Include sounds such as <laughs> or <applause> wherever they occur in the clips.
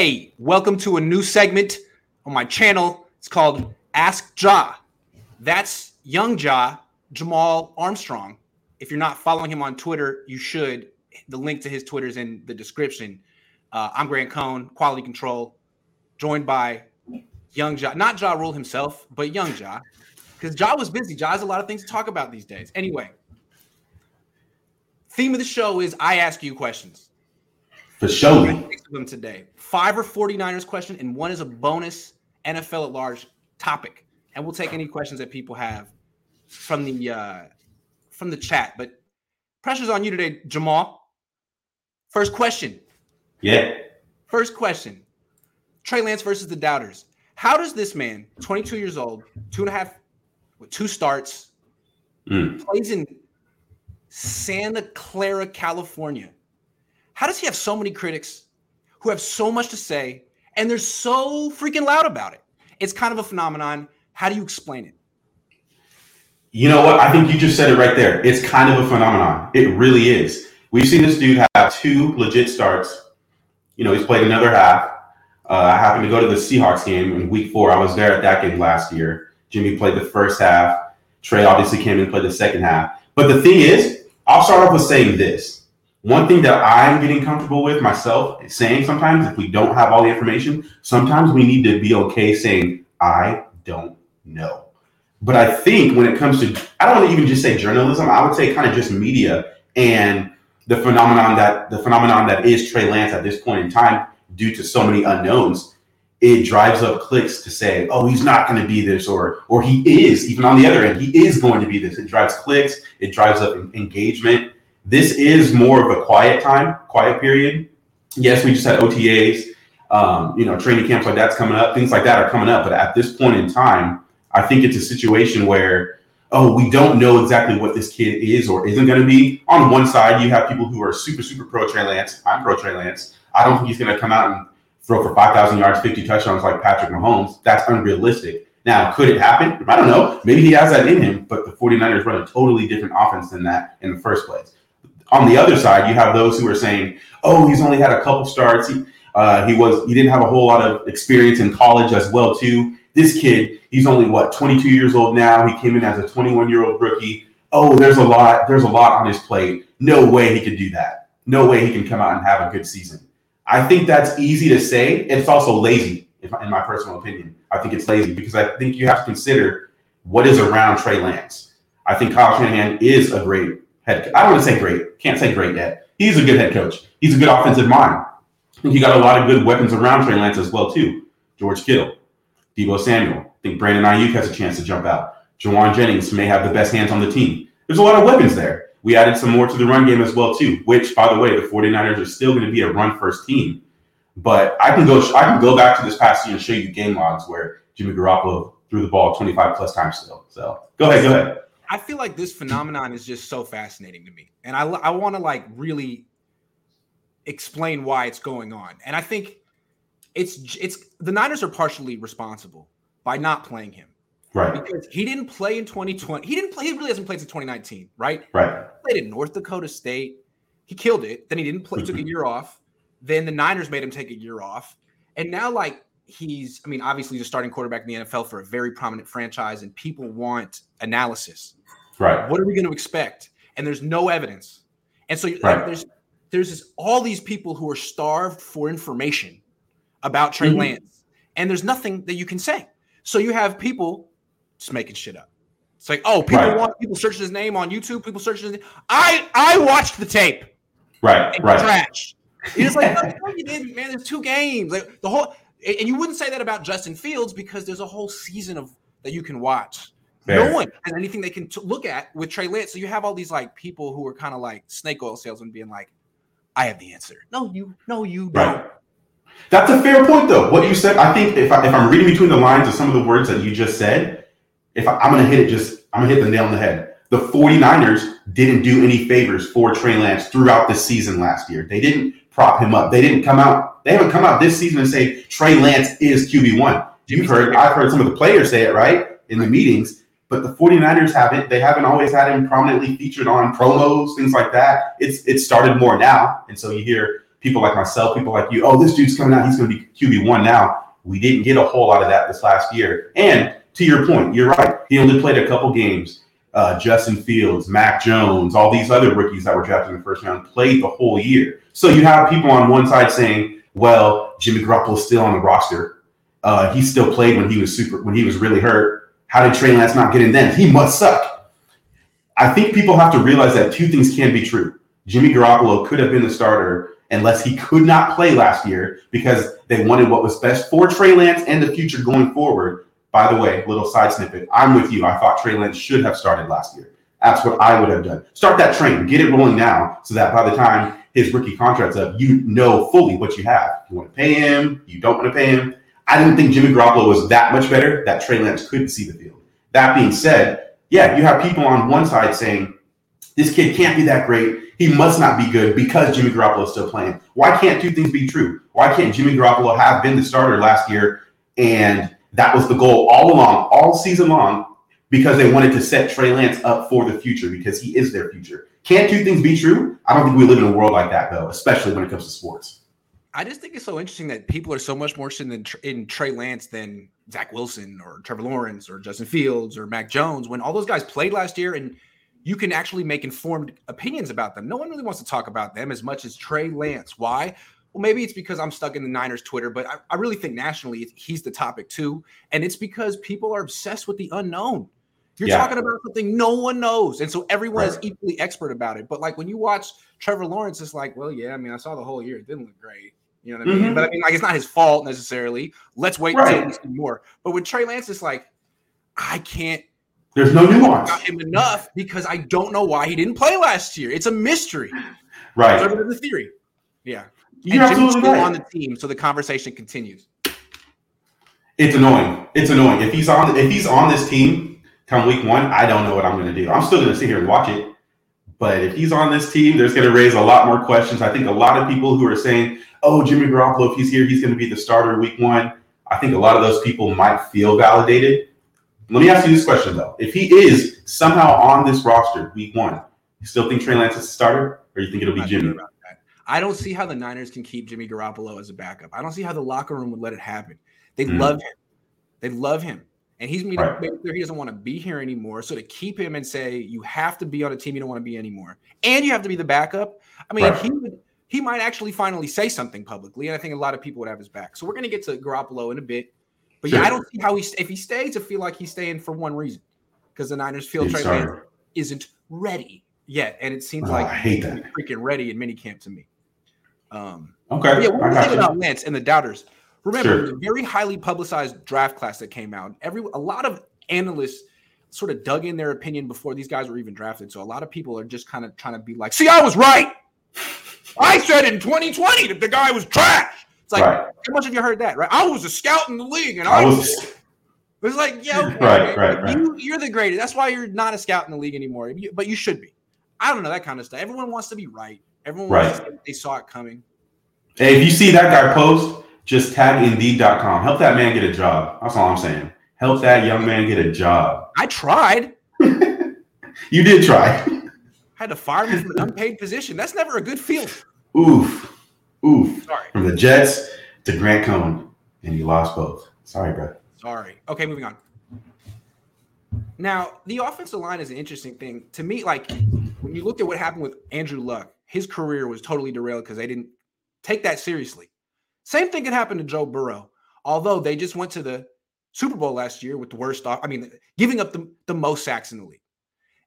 Hey, welcome to a new segment on my channel. It's called Ask Ja. That's young Ja, Jamal Armstrong. If you're not following him on Twitter, you should. The link to his Twitter is in the description. Uh, I'm Grant Cohn, quality control, joined by young Ja, not Ja Rule himself, but young Ja, because Ja was busy. Ja has a lot of things to talk about these days. Anyway, theme of the show is I ask you questions. For sure. Six of them today. Five are 49ers question, and one is a bonus NFL at large topic. And we'll take any questions that people have from the uh from the chat. But pressure's on you today, Jamal. First question. Yeah. First question. Trey Lance versus the doubters. How does this man, 22 years old, two and a half, with two starts, Mm. plays in Santa Clara, California. How does he have so many critics who have so much to say and they're so freaking loud about it? It's kind of a phenomenon. How do you explain it? You know what? I think you just said it right there. It's kind of a phenomenon. It really is. We've seen this dude have two legit starts. You know, he's played another half. Uh, I happened to go to the Seahawks game in week four. I was there at that game last year. Jimmy played the first half. Trey obviously came in and played the second half. But the thing is, I'll start off with saying this. One thing that I'm getting comfortable with myself saying sometimes if we don't have all the information, sometimes we need to be okay saying, I don't know. But I think when it comes to, I don't want to even just say journalism, I would say kind of just media and the phenomenon that the phenomenon that is Trey Lance at this point in time, due to so many unknowns, it drives up clicks to say, oh, he's not going to be this, or or he is. Even on the other end, he is going to be this. It drives clicks. It drives up engagement. This is more of a quiet time, quiet period. Yes, we just had OTAs. Um, you know, training camps like that's coming up. Things like that are coming up. But at this point in time, I think it's a situation where, oh, we don't know exactly what this kid is or isn't going to be. On one side, you have people who are super, super pro Trey Lance. I'm pro Trey Lance. I don't think he's going to come out and throw for 5,000 yards, 50 touchdowns like Patrick Mahomes. That's unrealistic. Now, could it happen? I don't know. Maybe he has that in him, but the 49ers run a totally different offense than that in the first place. On the other side, you have those who are saying, oh, he's only had a couple starts. He, uh, he was he didn't have a whole lot of experience in college as well too. This kid, he's only what 22 years old now. He came in as a 21 year old rookie. Oh, there's a lot. There's a lot on his plate. No way he could do that. No way he can come out and have a good season. I think that's easy to say. It's also lazy, in my personal opinion. I think it's lazy because I think you have to consider what is around Trey Lance. I think Kyle Shanahan is a great head. I don't want to say great. Can't say great yet. He's a good head coach. He's a good offensive mind. He got a lot of good weapons around Trey Lance as well too. George Kittle, Deebo Samuel. I think Brandon Aiyuk has a chance to jump out. Jauan Jennings may have the best hands on the team. There's a lot of weapons there. We added some more to the run game as well too, which by the way, the 49ers are still going to be a run first team. But I can go I can go back to this past year and show you game logs where Jimmy Garoppolo threw the ball 25 plus times still. So go ahead, go ahead. I feel like this phenomenon is just so fascinating to me, and I I want to like really explain why it's going on. And I think it's it's the Niners are partially responsible by not playing him Right, because he didn't play in 2020. He didn't play. He really hasn't played since 2019, right? right, He played at North Dakota State. He killed it. Then he didn't play. Took a mm-hmm. year off. Then the Niners made him take a year off, and now like he's. I mean, obviously he's a starting quarterback in the NFL for a very prominent franchise, and people want analysis. Right, What are we going to expect? And there's no evidence. And so Right. there's there's this, all these people who are starved for information about Trey Mhm. Lance, and there's nothing that you can say. So you have people just making shit up. It's like, oh, people Right. want people searching his name on YouTube. People searching his name. I I watched the tape right, right. trash. It's like, <laughs> no, you didn't, man. There's two games. Like the whole, and you wouldn't say that about Justin Fields because there's a whole season of that you can watch. Fair. No one has anything they can t- look at with Trey Lance. So you have all these like people who are kind of like snake oil salesmen being like, "I have the answer." No, you, no, you don't. Right. That's a fair point, though. What you said, I think if, I, if I'm reading between the lines of some of the words that you just said, if I, I'm going to hit it, just I'm going to hit the nail on the head. The 49ers didn't do any favors for Trey Lance throughout the season last year. They didn't prop him up. They didn't come out. They haven't come out this season and say Trey Lance is QB one. You've heard. I've heard some of the players say it right in the meetings, but the 49ers haven't. They haven't always had him prominently featured on promos, things like that. It's it started more now, and so you hear people like myself, people like you, oh, this dude's coming out, he's going to be QB1 now. We didn't get a whole lot of that this last year. And to your point, you're right. He only played a couple games. Uh, Justin Fields, Mac Jones, all these other rookies that were drafted in the first round played the whole year. So you have people on one side saying, well, Jimmy Garoppolo's still on the roster. Uh, he still played when he was super when he was really hurt. How did Trey Lance not get in then? He must suck. I think people have to realize that two things can be true. Jimmy Garoppolo could have been the starter unless he could not play last year because they wanted what was best for Trey Lance and the future going forward. By the way, little side snippet. I'm with you. I thought Trey Lance should have started last year. That's what I would have done. Start that train, get it rolling now, so that by the time his rookie contract's up, you know fully what you have. You want to pay him, you don't want to pay him. I didn't think Jimmy Garoppolo was that much better that Trey Lance couldn't see the field. That being said, yeah, you have people on one side saying this kid can't be that great. He must not be good because Jimmy Garoppolo is still playing. Why can't two things be true? Why can't Jimmy Garoppolo have been the starter last year and that was the goal all along, all season long, because they wanted to set Trey Lance up for the future because he is their future. Can't two things be true? I don't think we live in a world like that though, especially when it comes to sports. I just think it's so interesting that people are so much more interested in, in Trey Lance than Zach Wilson or Trevor Lawrence or Justin Fields or Mac Jones when all those guys played last year and you can actually make informed opinions about them. No one really wants to talk about them as much as Trey Lance. Why? Well, maybe it's because I'm stuck in the Niners Twitter, but I, I really think nationally he's the topic too. And it's because people are obsessed with the unknown. You're yeah. talking about something no one knows. And so everyone right. is equally expert about it. But like when you watch Trevor Lawrence, it's like, well, yeah, I mean, I saw the whole year. It didn't look great. You know what I mean? Mm-hmm. But I mean, like, it's not his fault necessarily. Let's wait right. until we see more. But with Trey Lance, it's like, I can't. There's no nuance. About him enough because I don't know why he didn't play last year. It's a mystery. Right. the theory. Yeah. You're and Jimmy's still right. on the team, so the conversation continues. It's annoying. It's annoying. If he's on, if he's on this team come week one, I don't know what I'm going to do. I'm still going to sit here and watch it. But if he's on this team, there's going to raise a lot more questions. I think a lot of people who are saying, "Oh, Jimmy Garoppolo, if he's here, he's going to be the starter week one." I think a lot of those people might feel validated. Let me ask you this question though: If he is somehow on this roster week one, you still think Trey Lance is the starter, or you think it'll be Jimmy? I don't see how the Niners can keep Jimmy Garoppolo as a backup. I don't see how the locker room would let it happen. They mm. love him. They love him. And he's made right. clear he doesn't want to be here anymore. So to keep him and say you have to be on a team you don't want to be anymore, and you have to be the backup. I mean, right. he would he might actually finally say something publicly, and I think a lot of people would have his back. So we're gonna get to Garoppolo in a bit, but sure. yeah, I don't see how he if he stays. I feel like he's staying for one reason because the Niners feel Trey Lance isn't ready yet, and it seems oh, like I hate that freaking ready in minicamp to me. Um, okay, yeah, we're talking about Lance and the doubters. Remember, sure. the very highly publicized draft class that came out. Every a lot of analysts sort of dug in their opinion before these guys were even drafted. So a lot of people are just kind of trying to be like, "See, I was right. I said in 2020 that the guy was trash." It's like, right. how much have you heard that? Right? I was a scout in the league, and I, I was. <laughs> It's like, yeah, okay, right, right, right. You, you're the greatest. That's why you're not a scout in the league anymore. But you should be. I don't know that kind of stuff. Everyone wants to be right. Everyone right. they saw it coming. Hey, if you see that guy post, just tag Indeed.com. Help that man get a job. That's all I'm saying. Help that young man get a job. I tried. <laughs> you did try. I <laughs> had to fire him from an unpaid position. That's never a good feeling. Oof. Oof. Sorry. From the Jets to Grant Cohn, and you lost both. Sorry, bro. Sorry. Okay, moving on. Now, the offensive line is an interesting thing. To me, like when you looked at what happened with Andrew Luck, his career was totally derailed because they didn't take that seriously. Same thing could happen to Joe Burrow, although they just went to the Super Bowl last year with the worst off. I mean, giving up the, the most sacks in the league.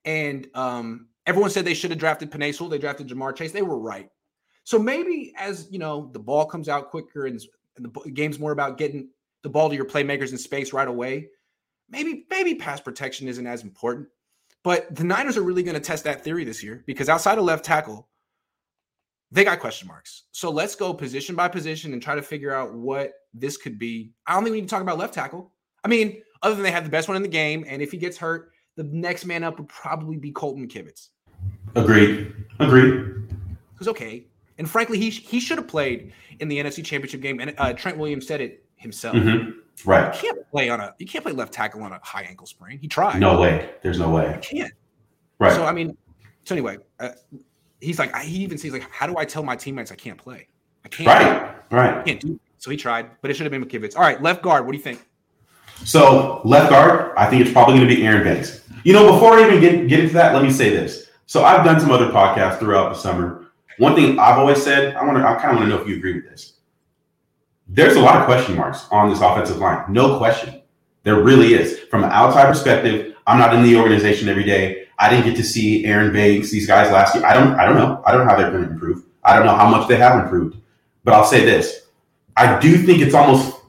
And um, everyone said they should have drafted Sewell. They drafted Ja'Marr Chase. They were right. So maybe as you know, the ball comes out quicker and, and the game's more about getting the ball to your playmakers in space right away. Maybe maybe pass protection isn't as important. But the Niners are really going to test that theory this year because outside of left tackle, they got question marks. So let's go position by position and try to figure out what this could be. I don't think we need to talk about left tackle. I mean, other than they have the best one in the game, and if he gets hurt, the next man up would probably be Colton Kivitz. Agreed. Agreed. Because okay, and frankly, he he should have played in the NFC Championship game. And uh, Trent Williams said it himself. Mm-hmm. Right. You can't play on a you can't play left tackle on a high ankle sprain. He tried. No way. There's no way. You can't. Right. So I mean, so anyway, uh, he's like, he even sees like, how do I tell my teammates I can't play? I can't. Right, right. I can't do. It. So he tried, but it should have been McKivitz. All right, left guard. What do you think? So left guard, I think it's probably going to be Aaron Banks. You know, before I even get get into that, let me say this. So I've done some other podcasts throughout the summer. One thing I've always said, I want to, I kind of want to know if you agree with this. There's a lot of question marks on this offensive line. No question. There really is. From an outside perspective, I'm not in the organization every day. I didn't get to see Aaron Banks, these guys last year. I don't I don't know. I don't know how they're going to improve. I don't know how much they have improved. But I'll say this. I do think it's almost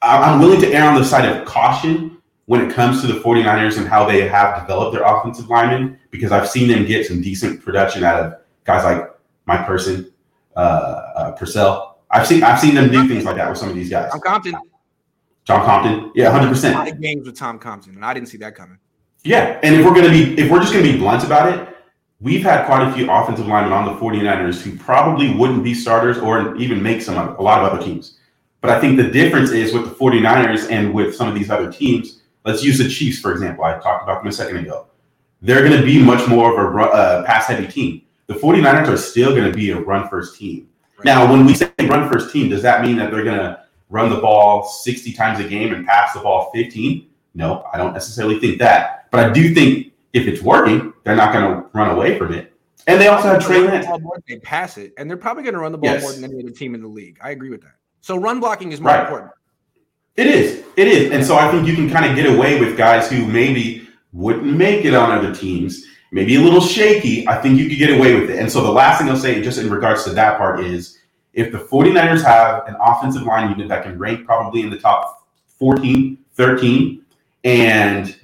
I'm willing to err on the side of caution when it comes to the 49ers and how they have developed their offensive linemen because I've seen them get some decent production out of guys like my person, uh, uh, Purcell. I've seen I've seen them do things like that with some of these guys. Tom Compton. John Compton. Yeah, 100%. A lot of games with Tom Compton, and I didn't see that coming. Yeah, and if we're gonna be if we're just gonna be blunt about it, we've had quite a few offensive linemen on the 49ers who probably wouldn't be starters or even make some a lot of other teams. But I think the difference is with the 49ers and with some of these other teams. Let's use the Chiefs for example. I talked about them a second ago. They're going to be much more of a uh, pass heavy team. The 49ers are still going to be a run first team. Right. Now, when we say run first team, does that mean that they're going to run the ball 60 times a game and pass the ball 15? No, I don't necessarily think that. But I do think if it's working, they're not going to run away from it. And they also have Trey Lance. They pass it, and they're probably going to run the ball yes. more than any other team in the league. I agree with that. So run blocking is more right. important. It is. It is. And so I think you can kind of get away with guys who maybe wouldn't make it on other teams, maybe a little shaky. I think you could get away with it. And so the last thing I'll say, just in regards to that part, is if the 49ers have an offensive line unit that can rank probably in the top 14, 13, and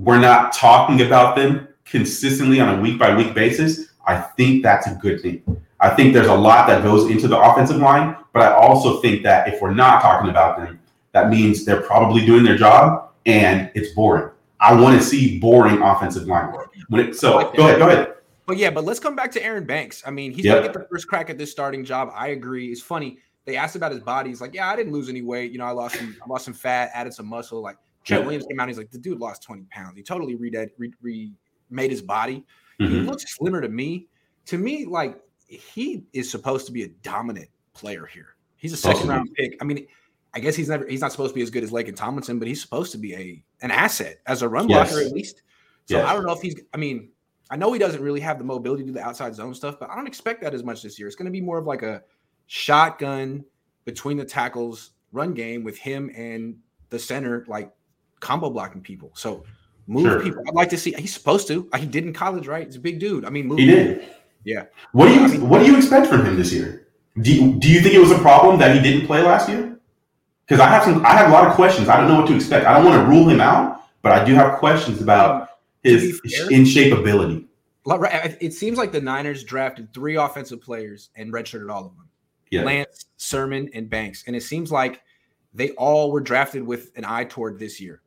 we're not talking about them consistently on a week by week basis, I think that's a good thing. I think there's a lot that goes into the offensive line, but I also think that if we're not talking about them, that means they're probably doing their job and it's boring. I want to see boring offensive line work. When it, so like go ahead, go ahead. But yeah, but let's come back to Aaron Banks. I mean, he's yep. gonna get the first crack at this starting job. I agree. It's funny. They asked about his body. He's like, Yeah, I didn't lose any weight. You know, I lost some, I lost some fat, added some muscle. Like Trent Williams came out. He's like, the dude lost 20 pounds. He totally re- re- re- made his body. Mm-hmm. He looks slimmer to me. To me, like he is supposed to be a dominant player here. He's a second round pick. I mean, I guess he's never he's not supposed to be as good as Laken Tomlinson, but he's supposed to be a an asset as a run yes. blocker at least. So yes. I don't know if he's. I mean, I know he doesn't really have the mobility to do the outside zone stuff, but I don't expect that as much this year. It's going to be more of like a shotgun between the tackles run game with him and the center, like combo blocking people. So move sure. people. I'd like to see. He's supposed to. He did in college, right? He's a big dude. I mean, move. He did. Yeah. What do you I mean, What do you expect from him this year? Do you, Do you think it was a problem that he didn't play last year? Because I have some. I have a lot of questions. I don't know what to expect. I don't want to rule him out, but I do have questions about um, his in shape ability. It seems like the Niners drafted three offensive players and redshirted all of them. Yeah. Lance, Sermon, and Banks. And it seems like they all were drafted with an eye toward this year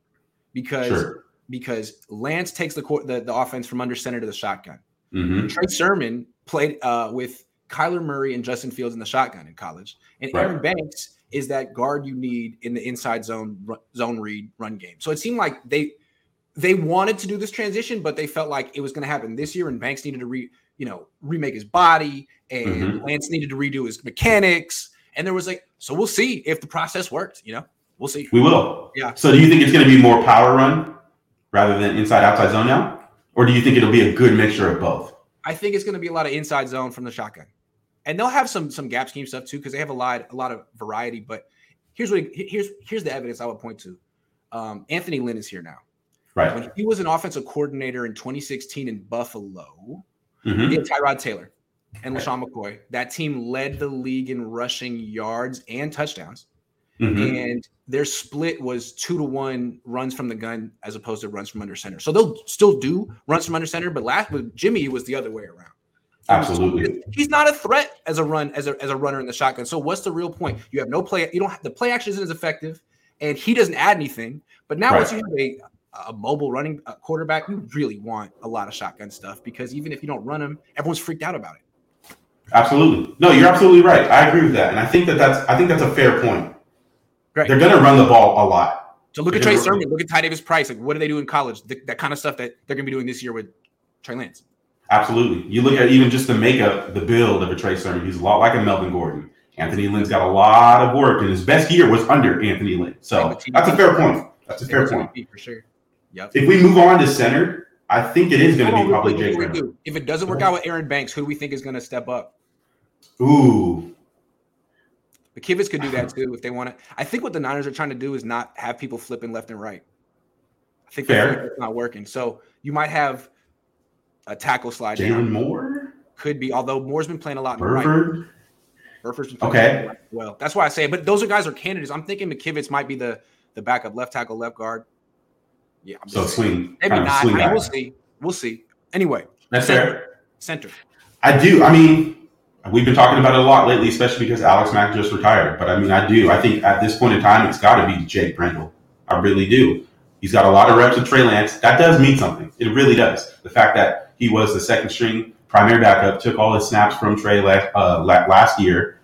because sure. because Lance takes the, the, the offense from under center to the shotgun. Mm-hmm. Trey Sermon played uh, with Kyler Murray and Justin Fields in the shotgun in college, and right. Aaron Banks is that guard you need in the inside zone zone read run game. So it seemed like they they wanted to do this transition, but they felt like it was going to happen this year, and Banks needed to re you know remake his body, and mm-hmm. Lance needed to redo his mechanics, and there was like so we'll see if the process worked. You know. We'll see. We will. Yeah. So do you think it's going to be more power run rather than inside outside zone now? Or do you think it'll be a good mixture of both? I think it's going to be a lot of inside zone from the shotgun. And they'll have some some gap scheme stuff too because they have a lot a lot of variety, but here's what here's here's the evidence I would point to. Um, Anthony Lynn is here now. Right. When he was an offensive coordinator in 2016 in Buffalo, mm-hmm. he had Tyrod Taylor and LeSean McCoy. That team led the league in rushing yards and touchdowns. Mm-hmm. And their split was two to one runs from the gun as opposed to runs from under center. So they'll still do runs from under center, but last with Jimmy was the other way around. Absolutely. He's not a threat as a run as a, as a runner in the shotgun. So what's the real point? You have no play. You don't have the play action isn't as effective, and he doesn't add anything. But now right. once you have a a mobile running quarterback, you really want a lot of shotgun stuff because even if you don't run them, everyone's freaked out about it. Absolutely. No, you're absolutely right. I agree with that, and I think that that's I think that's a fair point. Right. They're going to run the ball a lot. So look at Trey Sermon, look at Ty Davis Price. Like, what do they do in college? The, that kind of stuff that they're going to be doing this year with Trey Lance. Absolutely. You look at even just the makeup, the build of a Trey Sermon. He's a lot like a Melvin Gordon. Anthony Lynn's got a lot of work, and his best year was under Anthony Lynn. So that's a fair point. That's a fair point. For sure. Yep. If we move on to center, I think it is going to be probably Jake. If it doesn't work out with Aaron Banks, who do we think is going to step up? Ooh. McKivitz could do that <laughs> too if they want to. I think what the Niners are trying to do is not have people flipping left and right. I think that's not working. So you might have a tackle slide Jaylon down. Moore? Could be, although Moore's been playing a lot in Burford? right. Burford's been playing Okay. a lot in the right well. That's why I say it. But those are guys are candidates. I'm thinking McKivitz might be the the backup left tackle, left guard. Yeah, I'm So swing. maybe not. I mean, we'll see. We'll see. Anyway, That's center. fair. Center. I do. I mean, we've been talking about it a lot lately, especially because Alex Mack just retired. But I mean, I do. I think at this point in time, it's got to be Jake Brendel. I really do. He's got a lot of reps with Trey Lance. That does mean something. It really does. The fact that he was the second string primary backup, took all his snaps from Trey last, uh, last year.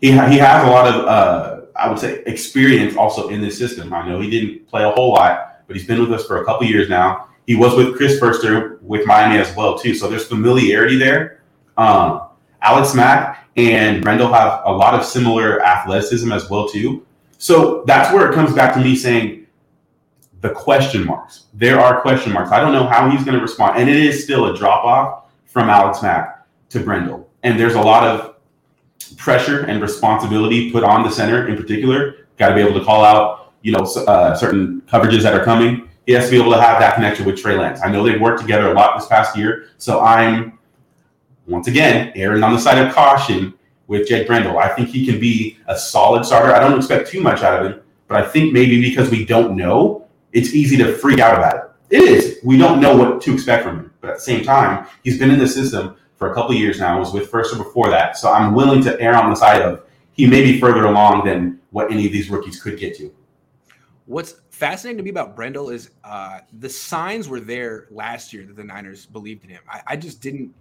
He, ha- he has a lot of, uh, I would say, experience also in this system. I know he didn't play a whole lot, but he's been with us for a couple years now. He was with Chris Foerster with Miami as well too, so there's familiarity there. Um, Alex Mack and Brendel have a lot of similar athleticism as well too. So that's where it comes back to me saying the question marks. There are question marks. I don't know how he's going to respond, and it is still a drop off from Alex Mack to Brendel, and there's a lot of pressure and responsibility put on the center in particular. Got to be able to call out, you know, uh, certain coverages that are coming. He has to be able to have that connection with Trey Lance. I know they've worked together a lot this past year, so I'm once again erring on the side of caution with Jake Brendel. I think he can be a solid starter. I don't expect too much out of him, but I think maybe because we don't know, it's easy to freak out about it. It is. We don't know what to expect from him, but at the same time, he's been in the system for a couple years now. Was with Foerster before that, so I'm willing to err on the side of he may be further along than what any of these rookies could get to. What's fascinating to me about Brendel is uh, the signs were there last year that the Niners believed in him. I, I just didn't,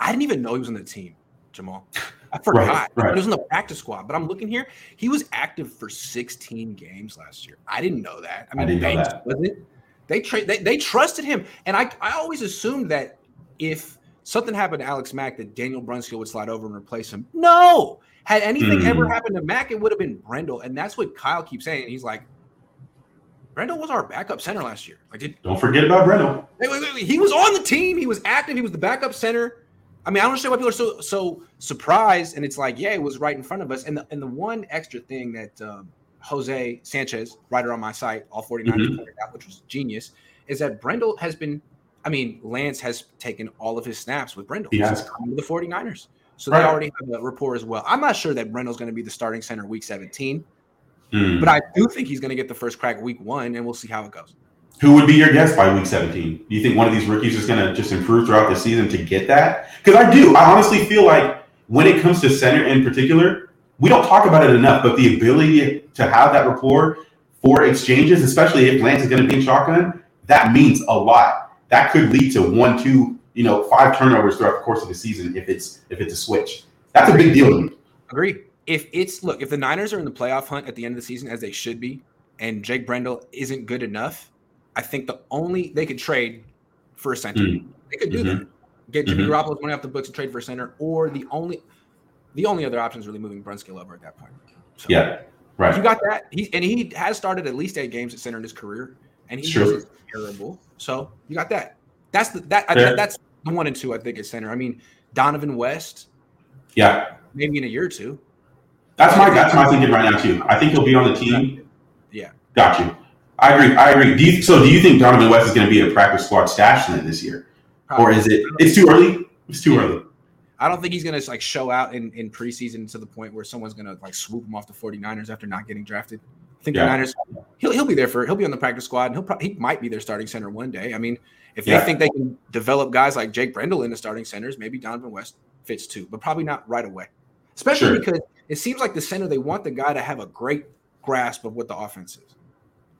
I didn't even know he was on the team, Jamal. I <laughs> forgot. right. He was on the practice squad, but I'm looking here. He was active for 16 games last year. I didn't know that. I mean, didn't know Banks wasn't. They, tra- they they trusted him, and I I always assumed that if something happened to Alex Mack, that Daniel Brunskill would slide over and replace him. No, had anything Hmm. ever happened to Mack, it would have been Brendel, and that's what Kyle keeps saying. He's like, Brendel was our backup center last year. Like, did, Don't forget about Brendel. he was on the team. He was active. He was the backup center. I mean, I don't understand why people are so so surprised. And it's like, yeah, it was right in front of us. And the and the one extra thing that um, Jose Sanchez, writer on my site, all 49ers Mhm. out, which was genius, is that Brendel has been. I mean, Lance has taken all of his snaps with Brendel. He He's come to the 49ers. So Right. they already have a rapport as well. I'm not sure that Brendel's going to be the starting center week 17, Hmm. but I do think he's going to get the first crack week one, and we'll see how it goes. Who would be your guess by week 17? Do you think one of these rookies is going to just improve throughout the season to get that? Because I do. I honestly feel like when it comes to center in particular, we don't talk about it enough, but the ability to have that rapport for exchanges, especially if Lance is going to be in shotgun, that means a lot. That could lead to one, two, you know, five turnovers throughout the course of the season if it's if it's a switch. That's a big deal to me. Agree. If it's look, if the Niners are in the playoff hunt at the end of the season as they should be, and Jake Brendel isn't good enough, I think the only they could trade for a center. Mm. They could do Mhm. that. Get Jimmy Mhm. Garoppolo's money off the books and trade for a center, or the only the only other option is really moving Brunskill over at that point. So Yeah, right. you got that. He and he has started at least eight games at center in his career, and he Sure. terrible. So you got that. That's the that I, that's the one and two I think at center. I mean Donovan West, Yeah, maybe in a year or two. that's my that's my thinking right now too. I think he'll be on the team. Yeah. Got you. I agree. I agree. Do you, so do you think Donovan West is going to be a practice squad stash then this year, or is it? It's too early. It's too early. I don't think he's gonna like show out in, in preseason to the point where someone's gonna like swoop him off the 49ers after not getting drafted. I think Yeah. the Niners he'll he'll be there for he'll be on the practice squad and he'll probably he might be their starting center one day. I mean, if Yeah. they think they can develop guys like Jake Brendel into starting centers, maybe Donovan West fits too, but probably not right away. Especially Sure. because it seems like the center they want the guy to have a great grasp of what the offense is.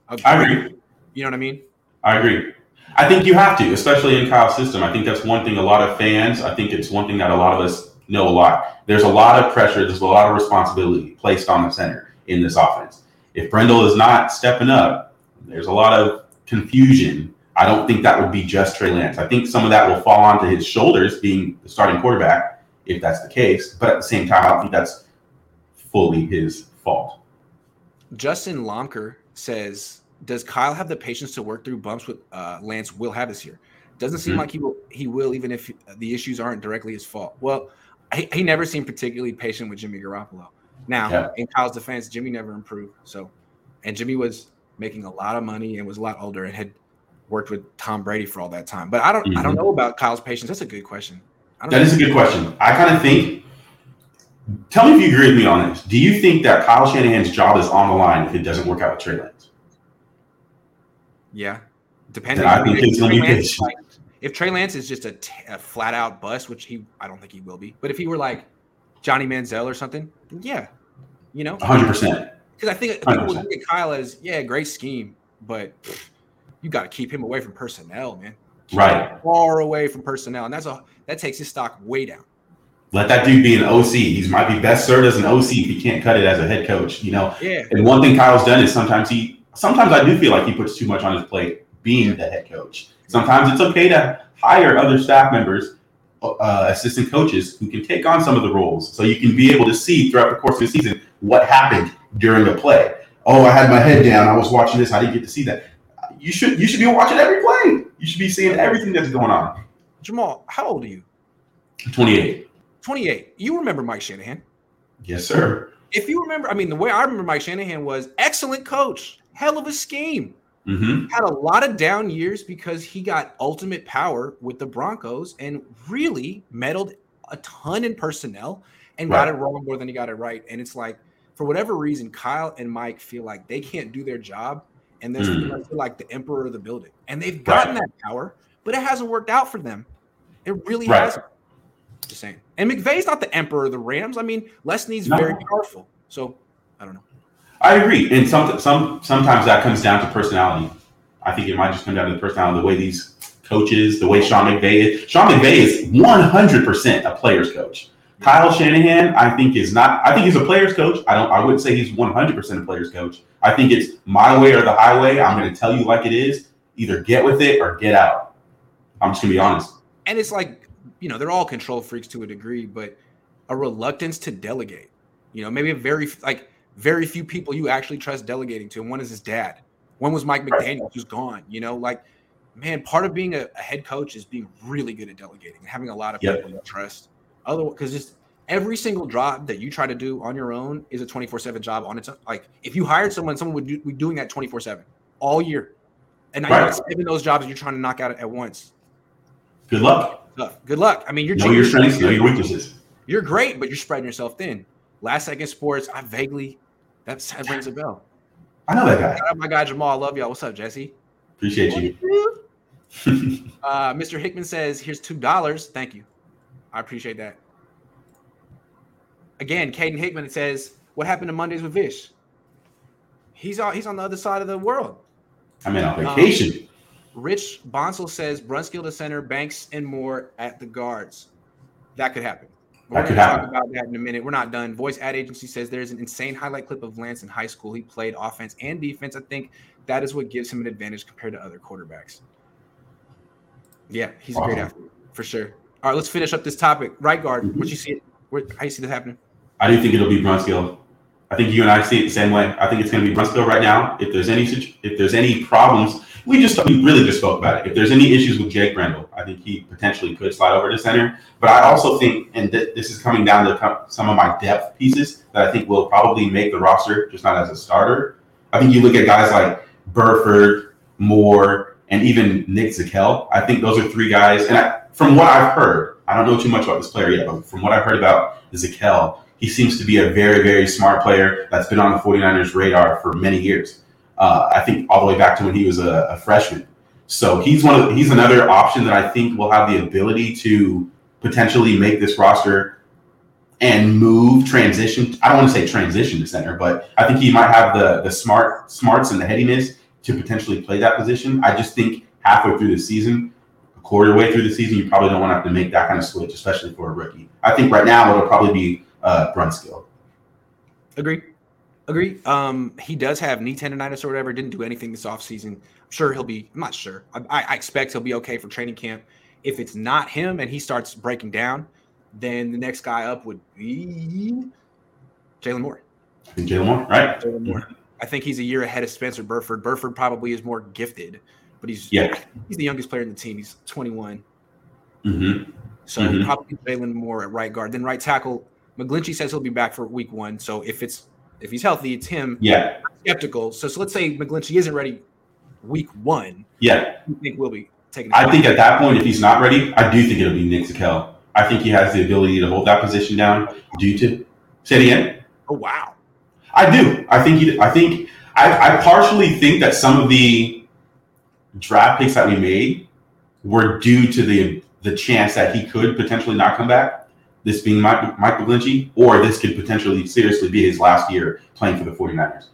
I agree. You know what I mean? I agree. I think you have to, especially in Kyle's system. I think that's one thing a lot of fans, I think it's one thing that a lot of us know a lot. There's a lot of pressure, there's a lot of responsibility placed on the center in this offense. If Brendel is not stepping up, there's a lot of confusion. I don't think that would be just Trey Lance. I think some of that will fall onto his shoulders being the starting quarterback, if that's the case. But at the same time, I don't think that's fully his fault. Justin Lomker says, "Does Kyle have the patience to work through bumps with uh, Lance will have this year? Doesn't seem mm-hmm. like he will. He will, even if the issues aren't directly his fault. Well, he, he never seemed particularly patient with Jimmy Garoppolo. Now, yeah. in Kyle's defense, Jimmy never improved. So, and Jimmy was making a lot of money and was a lot older and had worked with Tom Brady for all that time. But I don't, mm-hmm. I don't mm-hmm. know about Kyle's patience. That's a good question. That know. is a good question. I kind of think. Tell me if you agree with me on this. Do you think that Kyle Shanahan's job is on the line if it doesn't work out with Trey Lance? Yeah, depending. I think it's Trey Lance, like, if Trey Lance is just a, t- a flat out bust, which he I don't think he will be, but if he were like Johnny Manziel or something, yeah, you know, hundred percent. Because I think people look at Kyle as yeah, great scheme, but you got to keep him away from personnel, man. Keep right, far away from personnel, and that's a that takes his stock way down. Let that dude be an OC. He might be best served as an OC if he can't cut it as a head coach. You know. Yeah. And one thing Kyle's done is sometimes he sometimes I do feel like he puts too much on his plate being the head coach. Sometimes it's okay to hire other staff members, uh, assistant coaches who can take on some of the roles, so you can be able to see throughout the course of the season what happened during the play. Oh, I had my head down. I was watching this. I didn't get to see that. You should you should be watching every play. You should be seeing everything that's going on. Jamal, how old are you? 28. 28. You remember Mike Shanahan? Yes, sir. If you remember, I mean, the way I remember Mike Shanahan was excellent coach, hell of a scheme. Mm-hmm. Had a lot of down years because he got ultimate power with the Broncos and really meddled a ton in personnel and right. got it wrong more than he got it right. And it's like, for whatever reason, Kyle and Mike feel like they can't do their job and they're mm. like the emperor of the building. And they've gotten right. that power, but it hasn't worked out for them. It really right. hasn't. Just saying. And McVay's not the emperor of the Rams. I mean, Les Snead's no. very powerful. So I don't know. I agree, and some some sometimes that comes down to personality. I think it might just come down to the personality, the way these coaches, the way Sean McVay is. Sean McVay is one hundred percent a players coach. Kyle Shanahan, I think, is not. I think he's a players coach. I don't. I wouldn't say he's one hundred percent a players coach. I think it's my way or the highway. I'm going to tell you like it is. Either get with it or get out. I'm just going to be honest. And it's like you know they're all control freaks to a degree, but a reluctance to delegate. You know, maybe a very like very few people you actually trust delegating to. And one is his dad. One was Mike McDaniel, who's gone. You know, like, man, part of being a, a, head coach is being really good at delegating and having a lot of yep. people you trust. Otherwise, because just every single job that you try to do on your own is a 24 7 job on its own. Like, if you hired someone, someone would do, be doing that 24 7 all year. And right. seven those jobs you're trying to knock out at once. Good luck. Good luck. I mean, you're know your strengths, know your weaknesses. You're great, but you're spreading yourself thin. Last second sports, I vaguely that's that rings a bell. I know that guy. my guy Jamal. I love y'all. What's up, Jesse? Appreciate you. <laughs> uh, Mr. Hickman says, "Here's two dollars. Thank you. I appreciate that." Again, Caden Hickman says, "What happened to Mondays with Vish?" He's on. He's on the other side of the world. I'm in on um, vacation. Um, Rich Bonsall says Brunskill to center, Banks and Moore at the guards. That could happen. We're going to talk about that in a minute. We're not done. Voice ad agency says there's an insane highlight clip of Lance in high school. He played offense and defense. I think that is what gives him an advantage compared to other quarterbacks. Yeah, he's a great athlete for sure. All right, let's finish up this topic. Right guard, mm-hmm. what you see? Where, how you see this happening? I do think it'll be Brunskill. I think you and I see it the same way. I think it's going to be Brunskill right now. If there's any if there's any problems we just we really just spoke about it. If there's any issues with Jake Brendel, I think he potentially could slide over to center. But I also think, and th- this is coming down to some of my depth pieces that I think will probably make the roster, just not as a starter. I think you look at guys like Burford, Moore, and even Nick Zakelj. I think those are three guys. And I, from what I've heard, I don't know too much about this player yet, but from what I've heard about Zakelj, he seems to be a very, very smart player that's been on the 49ers radar for many years. Uh, I think all the way back to when he was a, a freshman. So he's one of he's another option that I think will have the ability to potentially make this roster and move transition. I don't want to say transition to center, but I think he might have the the smart smarts and the headiness to potentially play that position. I just think halfway through the season, a quarter way through the season, you probably don't want to have to make that kind of switch, especially for a rookie. I think right now it'll probably be uh, Brunskill. Agree. Agree. Um, he does have knee tendonitis or whatever. Didn't do anything this offseason. I'm sure he'll be. I'm not sure. I, I, expect he'll be okay for training camp. If it's not him and he starts breaking down, then the next guy up would be Jaylon Moore. Jaylon Moore, right? Jaylon Moore. I think he's a year ahead of Spencer Burford. Burford probably is more gifted, but he's Yeah. he's the youngest player in the team. He's 21. Mm-hmm. So Mhm. probably Jaylon Moore at right guard. Then right tackle, McGlinchey says he'll be back for week one. So if it's if he's healthy, it's him. Yeah, Skeptical. So, so let's say McGlinchey isn't ready week one. yeah. You think we'll be taking? I think at that point, if he's not ready, I do think it'll be Nick Zakelj. I think he has the ability to hold that position down due to. Say it again. Oh wow. I do. I think he. I think. I, I partially think that some of the draft picks that we made were due to the the chance that he could potentially not come back. This being Mike, McGlinchey, or this could potentially seriously be his last year playing for the 49ers.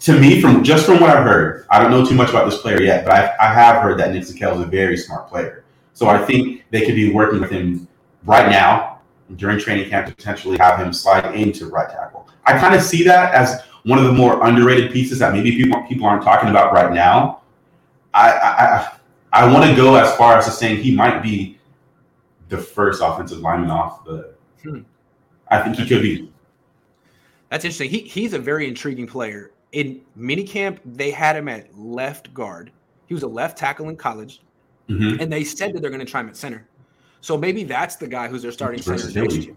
To me, from just from what I've heard, I don't know too much about this player yet, but I, I have heard that Nick Zakelj is a very smart player. So I think they could be working with him right now during training camp to potentially have him slide into right tackle. I kind of see that as one of the more underrated pieces that maybe people people aren't talking about right now. I I, I, I want to go as far as to saying he might be the first offensive lineman off the. Hmm. I think he could be. That's interesting. He he's a very intriguing player. In minicamp, they had him at left guard. He was a left tackle in college, Mhm. and they said that they're going to try him at center. So maybe that's the guy who's their starting center next year.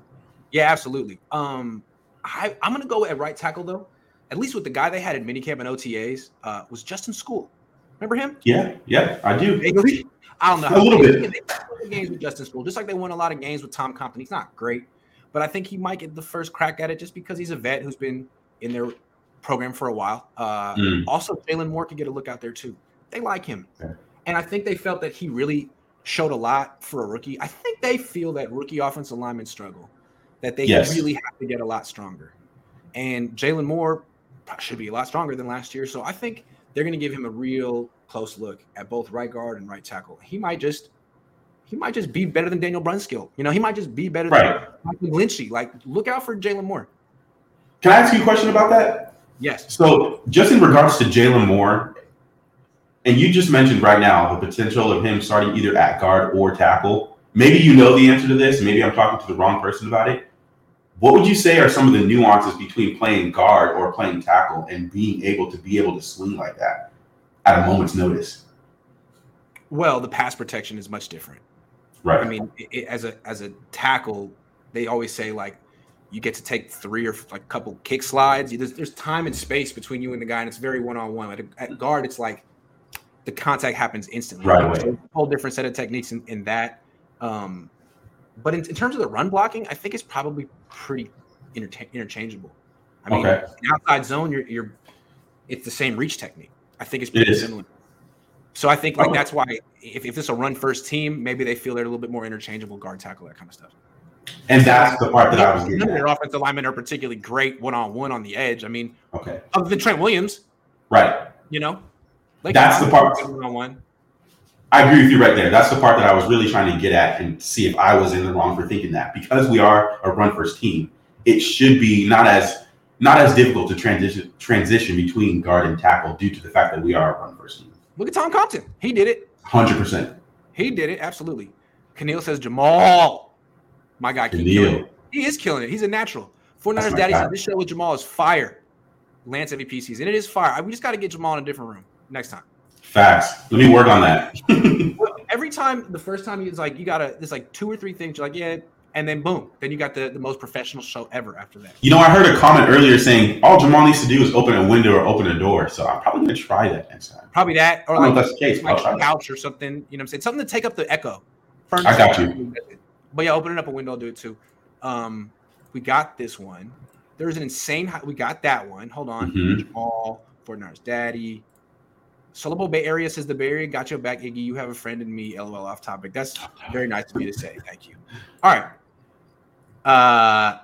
Yeah, absolutely. Um, I I'm going to go at right tackle though. At least with the guy they had in minicamp and OTAs uh, was Justin Skule. Remember him? Yeah, yeah, I do. Vaguely. I don't know. A little bit. They won games with Justin Skule, just like they won a lot of games with Tom Compton. He's not great, but I think he might get the first crack at it just because he's a vet who's been in their program for a while. Uh, Mm. Also, Jaylon Moore could get a look out there too. They like him, and I think they felt that he really showed a lot for a rookie. I think they feel that rookie offensive linemen struggle, that they Yes. really have to get a lot stronger, and Jaylon Moore should be a lot stronger than last year. So I think they're going to give him a real close look at both right guard and right tackle. He might just he might just be better than Daniel Brunskill. You know, he might just be better Right. than Michael Lynchy. Like, look out for Jaylon Moore. Can I ask you a question about that? Yes. So, just in regards to Jaylon Moore, and you just mentioned right now the potential of him starting either at guard or tackle. Maybe you know the answer to this. Maybe I'm talking to the wrong person about it. What would you say are some of the nuances between playing guard or playing tackle and being able to be able to swing like that at a moment's notice? Well, the pass protection is much different. Right. I mean, it, it- as a as a tackle, they always say like you get to take three or like a couple kick slides. You- There's, there's time and space between you and the guy, and it's very one on one. At, at guard, it's like the contact happens instantly. Right. So whole different set of techniques in, in that. Um, but in, in terms of the run blocking, I think it's probably pretty interta- interchangeable. I mean, Okay. outside zone, you're, you're it's the same reach technique. I think it's pretty is. similar. So I think like Okay. that's why if, if it's a run first team, maybe they feel they're a little bit more interchangeable guard tackle that kind of stuff. And that's the part that I was None of their offensive linemen are particularly great one on one on the edge. I mean, Okay. other than Trent Williams, Right. you know, like That's the part- one on one. I agree with you right there. That's the part that I was really trying to get at and see if I was in the wrong for thinking that. Because we are a run first team, it should be not as not as difficult to transition transition between guard and tackle due to the fact that we are a run first team. Look at Tom Compton. He did it. Hundred percent. He did it. Absolutely. Keneal says Jamal. My guy keep killing it. He is killing it. He's a natural. 49ers That's Daddy said this show with Jamal is fire. Lance MVP season. It is fire. We just got to get Jamal in a different room next time. Facts. Let me work on that. <laughs> every time the first time he's like you gotta there's like two or three things you're like yeah and then boom then you got the, the most professional show ever after that you know, I heard a comment earlier saying all Jamal needs to do is open a window or open a door. So I'm probably gonna try that next time. probably that or I don't know like, that's the case. like a couch or something you know what i'm saying something to take up the echo I got you. but yeah opening up a window I'll do it too um we got this one there's an insane we got that one hold on Mhm. Jamal, 49ers daddy Solobo Bay Area says the Bay Area got your back, Iggy. You have a friend in me. LOL off topic. That's very nice of you to say. Thank you. All right. Uh,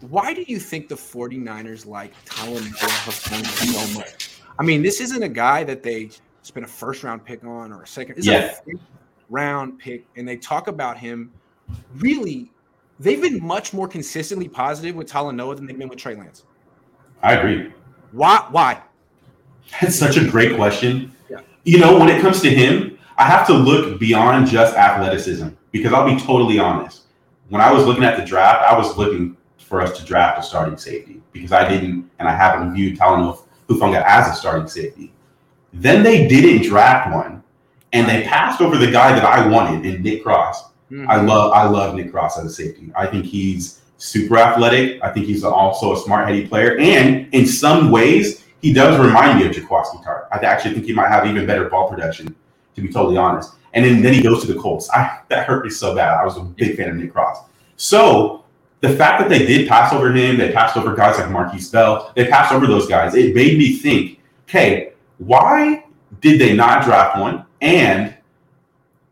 why do you think the 49ers like Talanoa so much? I mean, this isn't a guy that they spent a first round pick on or a second. Yeah. a round pick, and they talk about him. Really, they've been much more consistently positive with Talanoa than they've been with Trey Lance. I agree. Why? Why? That's such a great question. Yeah. You know, when it comes to him, I have to look beyond just athleticism because I'll be totally honest. When I was looking at the draft, I was looking for us to draft a starting safety because I didn't and I haven't viewed Talanoa Hufanga as a starting safety. Then they didn't draft one, and they passed over the guy that I wanted in Nick Cross. Mm-hmm. I love I love Nick Cross as a safety. I think he's super athletic. I think he's also a smart heady player, and in some ways, he does remind me of Jaquiski Tartt. I actually think he might have even better ball production, to be totally honest. And then, then he goes to the Colts. I, that hurt me so bad. I was a big fan of Nick Cross. So the fact that they did pass over him, they passed over guys like Markquese Bell, they passed over those guys. It made me think, okay, why did they not draft one? And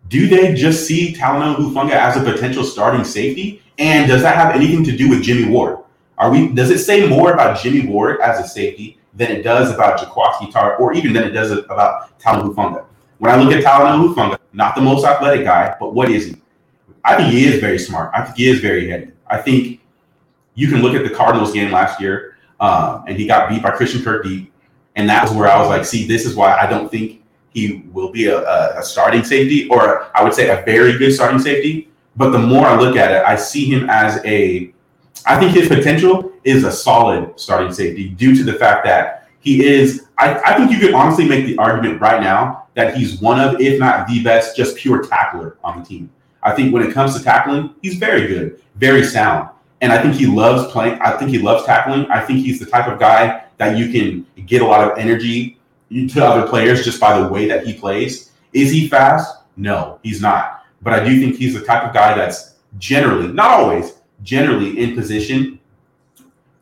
do they just see Talanoa Hufanga as a potential starting safety? And does that have anything to do with Jimmy Ward? Are we? Does it say more about Jimmy Ward as a safety than it does about Jaquiski Tartt, or even than it does about Talanoa Hufanga? When I look at Talanoa Hufanga, not the most athletic guy, but what is he? I think he is very smart. I think he is very heady. I think you can look at the Cardinals game last year, um, and he got beat by Christian Kirk deep, and that was where I was like, see, this is why I don't think he will be a, a, starting safety, or I would say a very good starting safety. But the more I look at it, I see him as a, I think his potential is a solid starting safety due to the fact that he is, I, I think you could honestly make the argument right now that he's one of, if not the best, just pure tackler on the team. I think when it comes to tackling, he's very good, very sound. And I think he loves playing. I think he loves tackling. I think he's the type of guy that you can get a lot of energy to other players just by the way that he plays. Is he fast? No, he's not. But I do think he's the type of guy that's generally, not always, generally in position.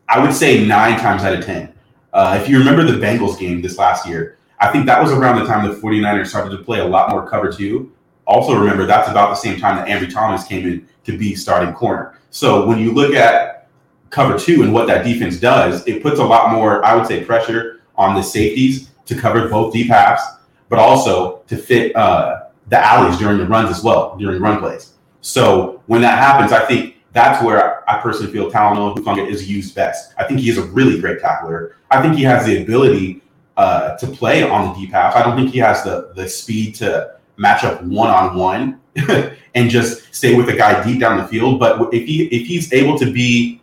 I would say nine times out of 10. Uh, if you remember the Bengals game this last year, I think that was around the time the 49ers started to play a lot more cover two also remember that's about the same time that Ambry Thomas came in to be starting corner. So when you look at cover two and what that defense does, it puts a lot more, I would say, pressure on the safeties to cover both deep halves, but also to fit uh, the alleys during the runs as well, during run plays. So when that happens, I think that's where I personally feel Talanoa Hufanga is used best. I think he is a really great tackler. I think he has the ability uh, to play on the deep half. I don't think he has the the speed to match up one on one and just stay with the guy deep down the field. But if he if he's able to be,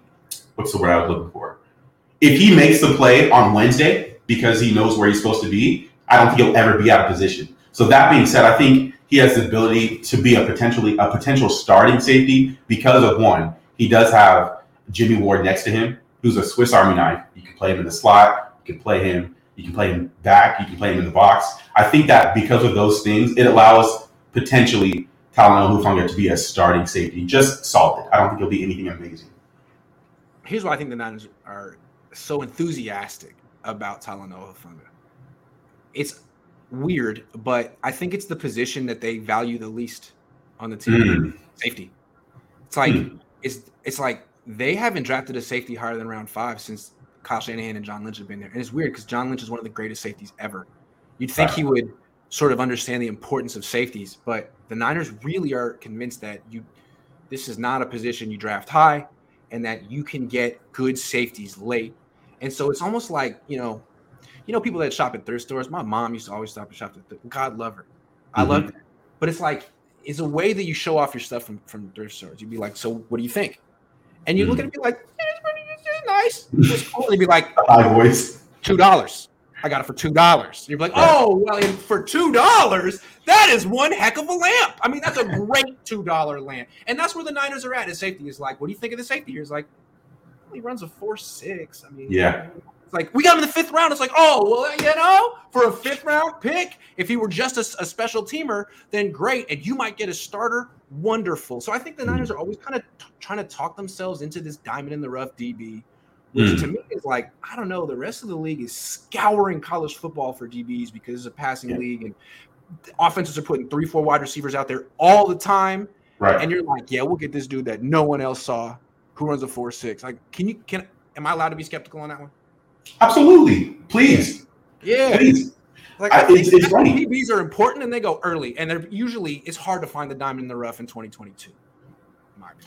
what's the word I was looking for? If he makes the play on Wednesday because he knows where he's supposed to be, I don't think he'll ever be out of position. So that being said, I think he has the ability to be a potentially a potential starting safety because of one, he does have Jimmy Ward next to him, who's a Swiss Army knife. You can play him in the slot, you can play him you can play him back. You can play him in the box. I think that because of those things, it allows potentially Talanoa Hufanga to be a starting safety, just solid. I don't think he'll be anything amazing. Here's why I think the Niners are so enthusiastic about Talanoa Hufanga. It's weird, but I think it's the position that they value the least on the team. Mm. Safety. It's like mm. it's it's like they haven't drafted a safety higher than round five since Kyle Shanahan and John Lynch have been there. And it's weird because John Lynch is one of the greatest safeties ever. You'd think he would sort of understand the importance of safeties, but the Niners really are convinced that you this is not a position you draft high and that you can get good safeties late. And so it's almost like, you know, you know, people that shop at thrift stores. My mom used to always stop and shop at thrift. God love her. I mm-hmm. love that. But it's like it's a way that you show off your stuff from, from thrift stores. You'd be like, so what do you think? And you mm-hmm. look at it and be like, nice. It cool. They'd be like, <laughs> high voice, two dollars. I got it for two dollars. You're like, oh, well, for two dollars, that is one heck of a lamp. I mean, that's a <laughs> great two dollar lamp, and that's where the Niners are at. His safety is like, what do you think of the safety here? He's like, well, he runs a four six. I mean, yeah. It's like we got him in the fifth round. It's like, oh well, you know, for a fifth round pick, if he were just a, a special teamer, then great, and you might get a starter. Wonderful. So I think the hmm. Niners are always kind of t- trying to talk themselves into this diamond in the rough DB which mm. to me is like I don't know. The rest of the league is scouring college football for DBs because it's a passing yeah. league, and offenses are putting three, four wide receivers out there all the time. Right. And you're like, yeah, we'll get this dude that no one else saw, who runs a four six. Like, can you can? Am I allowed to be skeptical on that one? Absolutely, please. Yeah. Please. Like I, I think it's, it's DBs are important and they go early, and they're usually it's hard to find the diamond in the rough in 2022.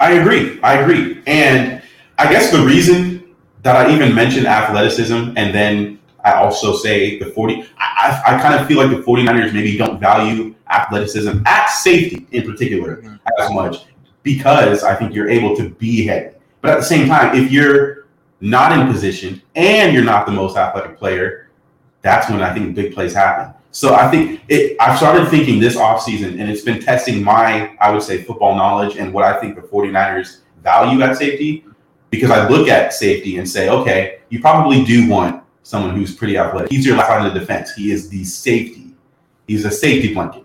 I agree. I agree, and I guess the reason that I even mention athleticism and then I also say the 40, I, I, kind of feel like the 49ers maybe don't value athleticism at safety in particular mm-hmm. as much because I think you're able to be heavy. But at the same time, if you're not in position and you're not the most athletic player, that's when I think big plays happen. So I think it, I've started thinking this offseason, and it's been testing my, I would say, football knowledge and what I think the 49ers value at safety. Because I look at safety and say, okay, you probably do want someone who's pretty athletic. He's your left line of defense. He is the safety. He's a safety blanket.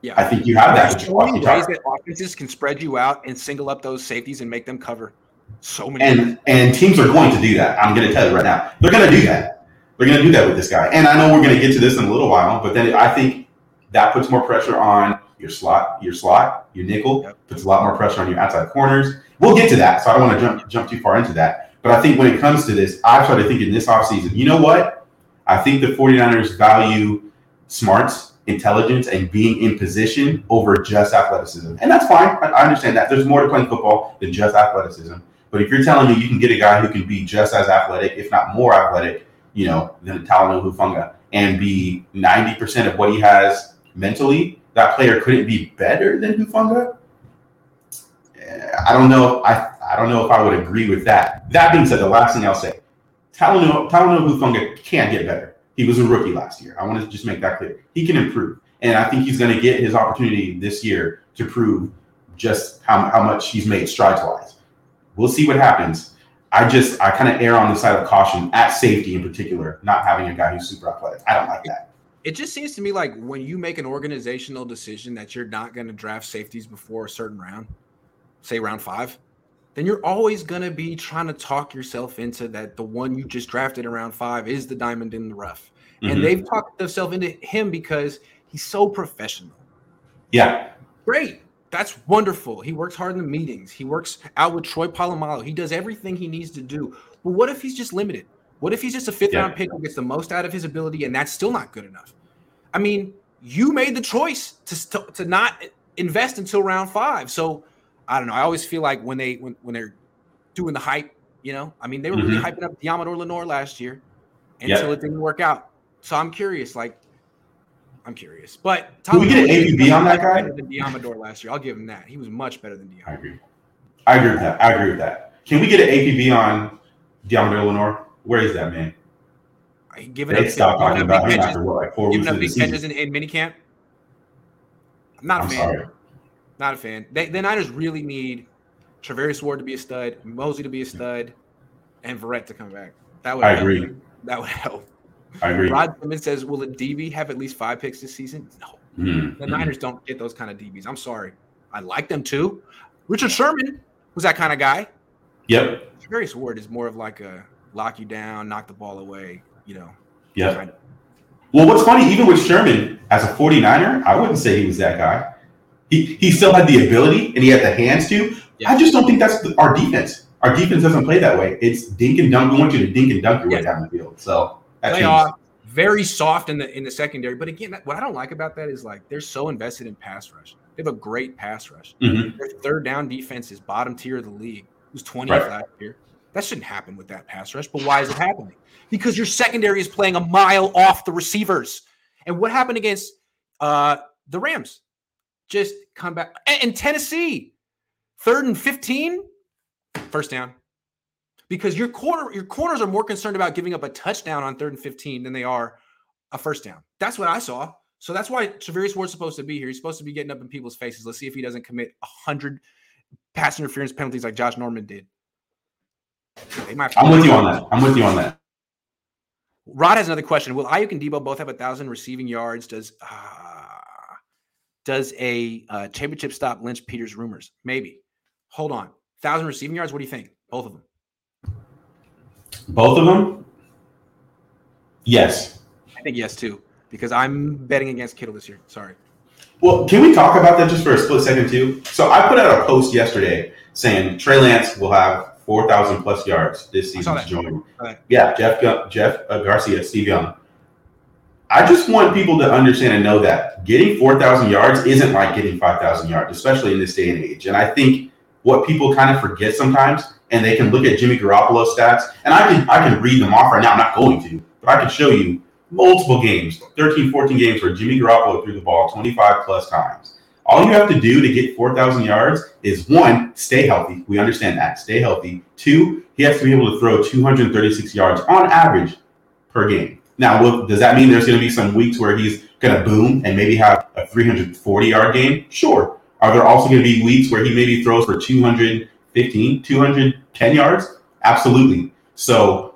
Yeah, I think you have that. So many ways that offenses can spread you out and single up those safeties and make them cover so many. And and teams are going to do that. I'm going to tell you right now, they're going to do that. They're going to do that with this guy. And I know we're going to get to this in a little while, but then I think that puts more pressure on your slot, your slot, your nickel. Yep. Puts a lot more pressure on your outside corners. We'll get to that, so I don't want to jump jump too far into that. But I think when it comes to this, I've started thinking this offseason, you know what? I think the 49ers value smarts intelligence and being in position over just athleticism. And that's fine. I understand that. There's more to playing football than just athleticism. But if you're telling me you can get a guy who can be just as athletic, if not more athletic, you know, than Talanoa Hufanga and be 90% of what he has mentally, that player couldn't be better than Hufanga. I don't know. I I don't know if I would agree with that. That being said, the last thing I'll say, Talanoa Hufanga can't get better. He was a rookie last year. I want to just make that clear. He can improve. And I think he's going to get his opportunity this year to prove just how, how much he's made strides wise. We'll see what happens. I just, I kind of err on the side of caution at safety in particular, not having a guy who's super athletic. I don't like that. It just seems to me like when you make an organizational decision that you're not going to draft safeties before a certain round, say round five, then you're always going to be trying to talk yourself into that the one you just drafted around five is the diamond in the rough. Mm-hmm. And they've talked themselves into him because he's so professional. Yeah. Great. That's wonderful. He works hard in the meetings. He works out with Troy Polamalu. He does everything he needs to do. But what if he's just limited? What if he's just a fifth yeah. round pick who gets the most out of his ability and that's still not good enough? I mean, you made the choice to, to, to not invest until round five. So I don't know. I always feel like when they when, when they're doing the hype, you know, I mean, they were mm-hmm. really hyping up Deommodore Lenoir last year until it didn't work out. So I'm curious, like, I'm curious. But Tom we get an APB on that guy? Than Deommodore last year. I'll give him that. He was much better than Deommodore. I agree. I agree with that. I agree with that. Can we get an APB on Deommodore Lenoir? Where is that man? Giving they up, stop talking about him after what, like four giving up big catches in, in minicamp. I'm not a I'm fan. Sorry. Not a fan. They, the Niners really need Charvarius Ward to be a stud, Moseley to be a stud, and Verrett to come back. That would I help. agree. That would help. I agree. Rod Simmons says, "Will a DB have at least five picks this season?" No. Mm-hmm. The Niners don't get those kind of DBs. I'm sorry. I like them too. Richard Sherman was that kind of guy. Yep. Charvarius Ward is more of like a lock you down, knock the ball away. You know. Yeah. Kind of. Well, what's funny, even with Sherman as a 49er, I wouldn't say he was that guy. He he still had the ability and he had the hands to. Yeah. I just don't think that's the, our defense. Our defense doesn't play that way. It's dink and dunk. We want you to dink and dunk your yeah. way down the field. So they are very soft in the in the secondary. But again, what I don't like about that is like they're so invested in pass rush. They have a great pass rush. Mm-hmm. Their third down defense is bottom tier of the league. It was 20th right. last year. That shouldn't happen with that pass rush. But why is it happening? Because your secondary is playing a mile off the receivers. And what happened against uh, the Rams? just come back. And Tennessee, third and 15, first down. Because your corner, your corners are more concerned about giving up a touchdown on third and 15 than they are a first down. That's what I saw. So that's why Charvarius Ward's supposed to be here. He's supposed to be getting up in people's faces. Let's see if he doesn't commit a hundred pass interference penalties like Josh Norman did. I'm with you on that. I'm with you on that. Rod has another question. Will Aiyuk and Deebo both have a thousand receiving yards? Does uh, does a uh, championship stop Lynch Peters rumors? Maybe. Hold on. Thousand receiving yards. What do you think? Both of them. Both of them. Yes. I think yes too, because I'm betting against Kittle this year. Sorry. Well, can we talk about that just for a split second too? So I put out a post yesterday saying Trey Lance will have four thousand plus yards this season join. Right. Yeah, Jeff Jeff uh, Garcia, Steve Young. I just want people to understand and know that getting 4,000 yards isn't like getting 5,000 yards, especially in this day and age. And I think what people kind of forget sometimes, and they can look at Jimmy Garoppolo stats, and I can I can read them off right now. I'm not going to, but I can show you multiple games, 13, 14 games where Jimmy Garoppolo threw the ball 25 plus times. All you have to do to get 4,000 yards is one, stay healthy. We understand that. Stay healthy. Two, he has to be able to throw 236 yards on average per game. Now, will, does that mean there's going to be some weeks where he's going to boom and maybe have a 340 yard game? Sure. Are there also going to be weeks where he maybe throws for 215, 210 yards? Absolutely. So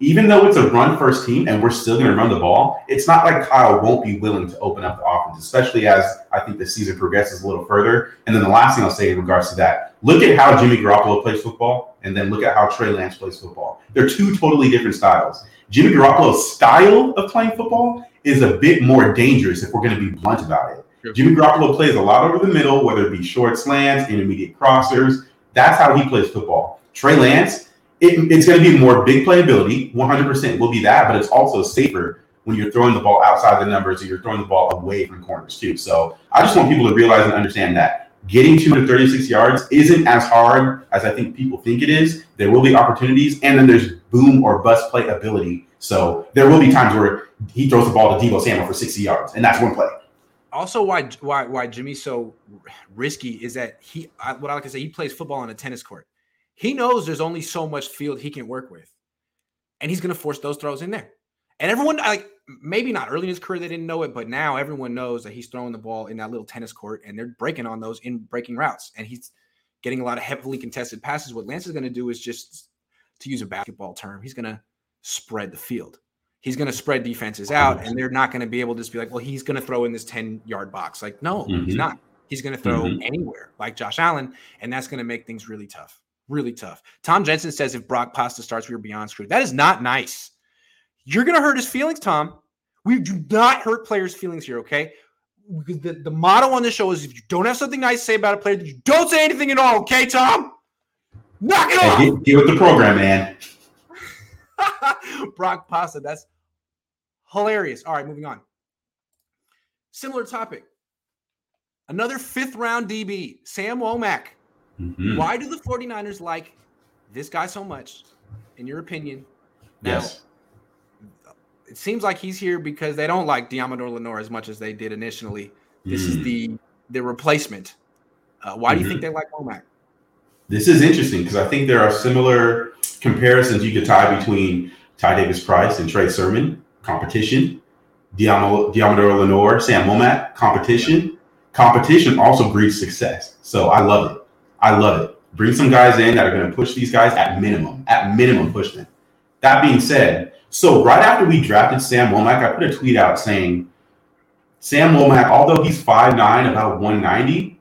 even though it's a run first team and we're still going to run the ball, it's not like Kyle won't be willing to open up the offense, especially as I think the season progresses a little further. And then the last thing I'll say in regards to that, look at how Jimmy Garoppolo plays football, and then look at how Trey Lance plays football. They're two totally different styles. Jimmy Garoppolo's style of playing football is a bit more dangerous if we're going to be blunt about it. Sure. Jimmy Garoppolo plays a lot over the middle, whether it be short slants, intermediate crossers. That's how he plays football. Trey Lance, it, it's going to be more big playability, 100% will be that, but it's also safer when you're throwing the ball outside the numbers or you're throwing the ball away from corners too. So I just want people to realize and understand that getting 236 yards isn't as hard as I think people think it is. There will be opportunities, and then there's boom or bust play ability. So there will be times where he throws the ball to Deebo Samuel for 60 yards, and that's one play. Also, why why why Jimmy's so risky is that he what I like to say he plays football on a tennis court. He knows there's only so much field he can work with, and he's going to force those throws in there. And everyone like maybe not early in his career they didn't know it, but now everyone knows that he's throwing the ball in that little tennis court, and they're breaking on those in breaking routes, and he's getting a lot of heavily contested passes. What Lance is going to do is just to use a basketball term, he's going to spread the field. He's going to spread defenses out, and they're not going to be able to just be like, well, he's going to throw in this 10 yard box. Like, no, mm-hmm. he's not. He's going to throw mm-hmm. anywhere like Josh Allen, and that's going to make things really tough. Really tough. Tom Jensen says if Brock Pasta starts, we are beyond screwed. That is not nice. You're going to hurt his feelings, Tom. We do not hurt players' feelings here, okay? The, the motto on the show is if you don't have something nice to say about a player, you don't say anything at all, okay, Tom? Knock it hey, off. Get, get with the program, man. <laughs> Brock Pasta. That's hilarious. All right, moving on. Similar topic. Another fifth round DB, Sam Womack. Mm-hmm. Why do the 49ers like this guy so much, in your opinion? Now, yes. It seems like he's here because they don't like Deommodore Lenoir as much as they did initially. This mm. is the the replacement. Uh, why mm-hmm. do you think mm-hmm. they like Womack? This is interesting because I think there are similar comparisons you could tie between Ty Davis Price and Trey Sermon, competition. Deommodore Lenoir, Sam Womack, competition. Competition also breeds success. So I love it. I love it. Bring some guys in that are going to push these guys at minimum. At minimum, push them. That being said, so right after we drafted Sam Womack, I put a tweet out saying, Sam Womack, although he's 5'9, about 190,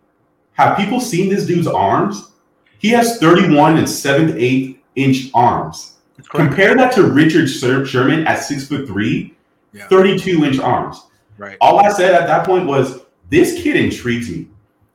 have people seen this dude's arms? He has 31 and 7 8 inch arms. Compare that to Richard Sherman at six foot three, yeah. 32 inch arms. Right. All I said at that point was, this kid intrigues me.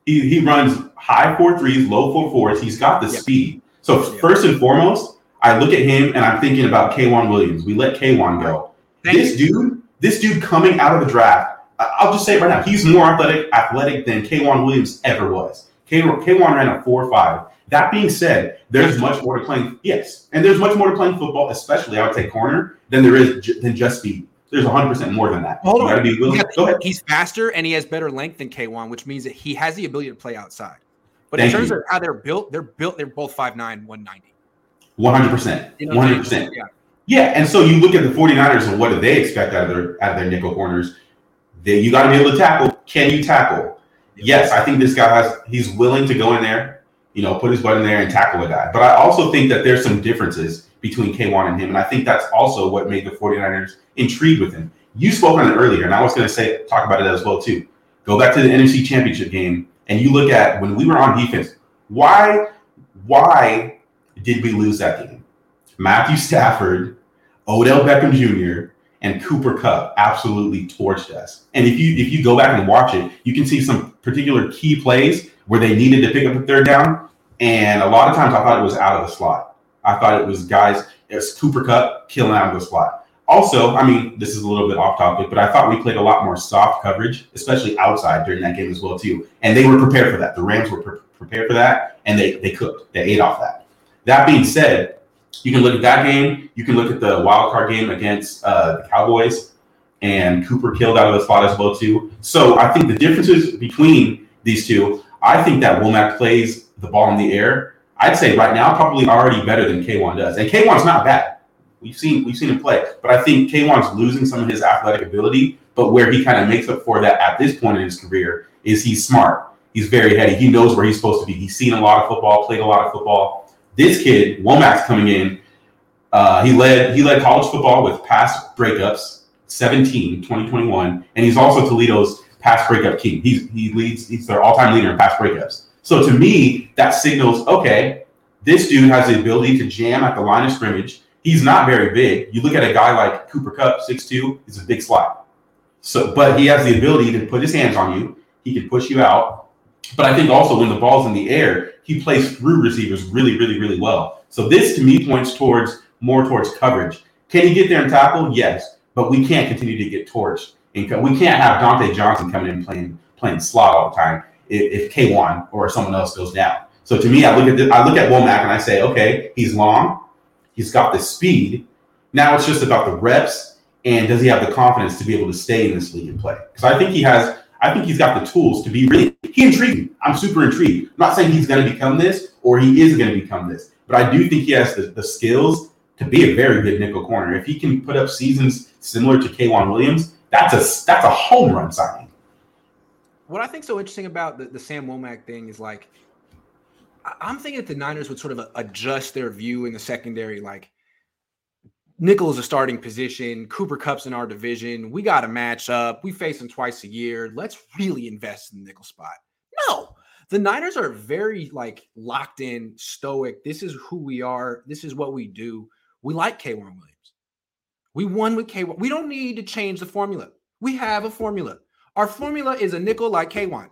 He, he runs high four threes, low four fours. He's got the yeah. speed. So yeah. first and foremost, I look at him and I'm thinking about K'Waun Williams. We let K'Waun go. Thank this you. dude, this dude coming out of the draft, I'll just say it right now, he's more athletic, athletic than K'Waun Williams ever was. K, K'Waun ran a four five. That being said, there's much more to playing. Yes, and there's much more to playing football, especially I would say corner, than there is than just speed. There's 100 percent more than that. Hold on. Be willing. Go ahead. He's faster and he has better length than K'Waun, which means that he has the ability to play outside. But Thank in terms you. of how they're built, they're built. They're both 5'9", 190. 100 percent. 100 percent. Yeah. Yeah, and so you look at the 49ers and what do they expect out of their out of their nickel corners? They, you got to be able to tackle. Can you tackle? Yes, I think this guy has. He's willing to go in there you know, put his butt in there and tackle a guy. But I also think that there's some differences between K'Waun and him. And I think that's also what made the 49ers intrigued with him. You spoke on it earlier, and I was going to say, talk about it as well, too. Go back to the NFC championship game, and you look at when we were on defense, why, why did we lose that game? Matthew Stafford, Odell Beckham Jr., and Cooper Kupp absolutely torched us. And if you if you go back and watch it, you can see some particular key plays where they needed to pick up a third down. And a lot of times I thought it was out of the slot. I thought it was guys, it's Cooper Kupp killing out of the slot. Also, I mean, this is a little bit off topic, but I thought we played a lot more soft coverage, especially outside during that game as well too. And they were prepared for that. The Rams were pre- prepared for that, and they they cooked. They ate off that. That being said, you can look at that game. You can look at the wild card game against uh, the Cowboys, and Cooper killed out of the slot as well too. So I think the differences between these two. I think that Womack plays the ball in the air. I'd say right now probably already better than K'Waun does, and K'Waun's not bad. We've seen we've seen him play, but I think K'Waun's losing some of his athletic ability. But where he kind of makes up for that at this point in his career is he's smart. He's very heady. He knows where he's supposed to be. He's seen a lot of football, played a lot of football. This kid, Womack's coming in. Uh, he led he led college football with pass breakups, 17, 2021, and he's also Toledo's pass breakup king. He's he leads he's their all-time leader in pass breakups. So to me, that signals okay, this dude has the ability to jam at the line of scrimmage. He's not very big. You look at a guy like Cooper Kupp, 6'2, he's a big slot. So, but he has the ability to put his hands on you. He can push you out. But I think also when the ball's in the air, he plays through receivers really, really, really well. So this to me points towards more towards coverage. Can he get there and tackle? Yes, but we can't continue to get torched. And we can't have Dontae Johnson coming in playing playing slot all the time if, if K'Waun or someone else goes down. So to me, I look at I look at Womack and I say, okay, he's long, he's got the speed. Now it's just about the reps and does he have the confidence to be able to stay in this league and play? Because I think he has I think he's got the tools to be really. He intrigued me. I'm super intrigued. I'm not saying he's going to become this or he is going to become this, but I do think he has the, the skills to be a very good nickel corner. If he can put up seasons similar to K'Waun Williams, that's a that's a home run signing. What I think so interesting about the, the Sam Womack thing is like, I'm thinking that the Niners would sort of uh, adjust their view in the secondary, like nickel is a starting position. Cooper Kupp's in our division. We got to match up. We face them twice a year. Let's really invest in the nickel spot. No, the Niners are very like locked in, stoic. This is who we are. This is what we do. We like K'Waun Williams. We won with K'Waun. We don't need to change the formula. We have a formula. Our formula is a nickel like K'Waun.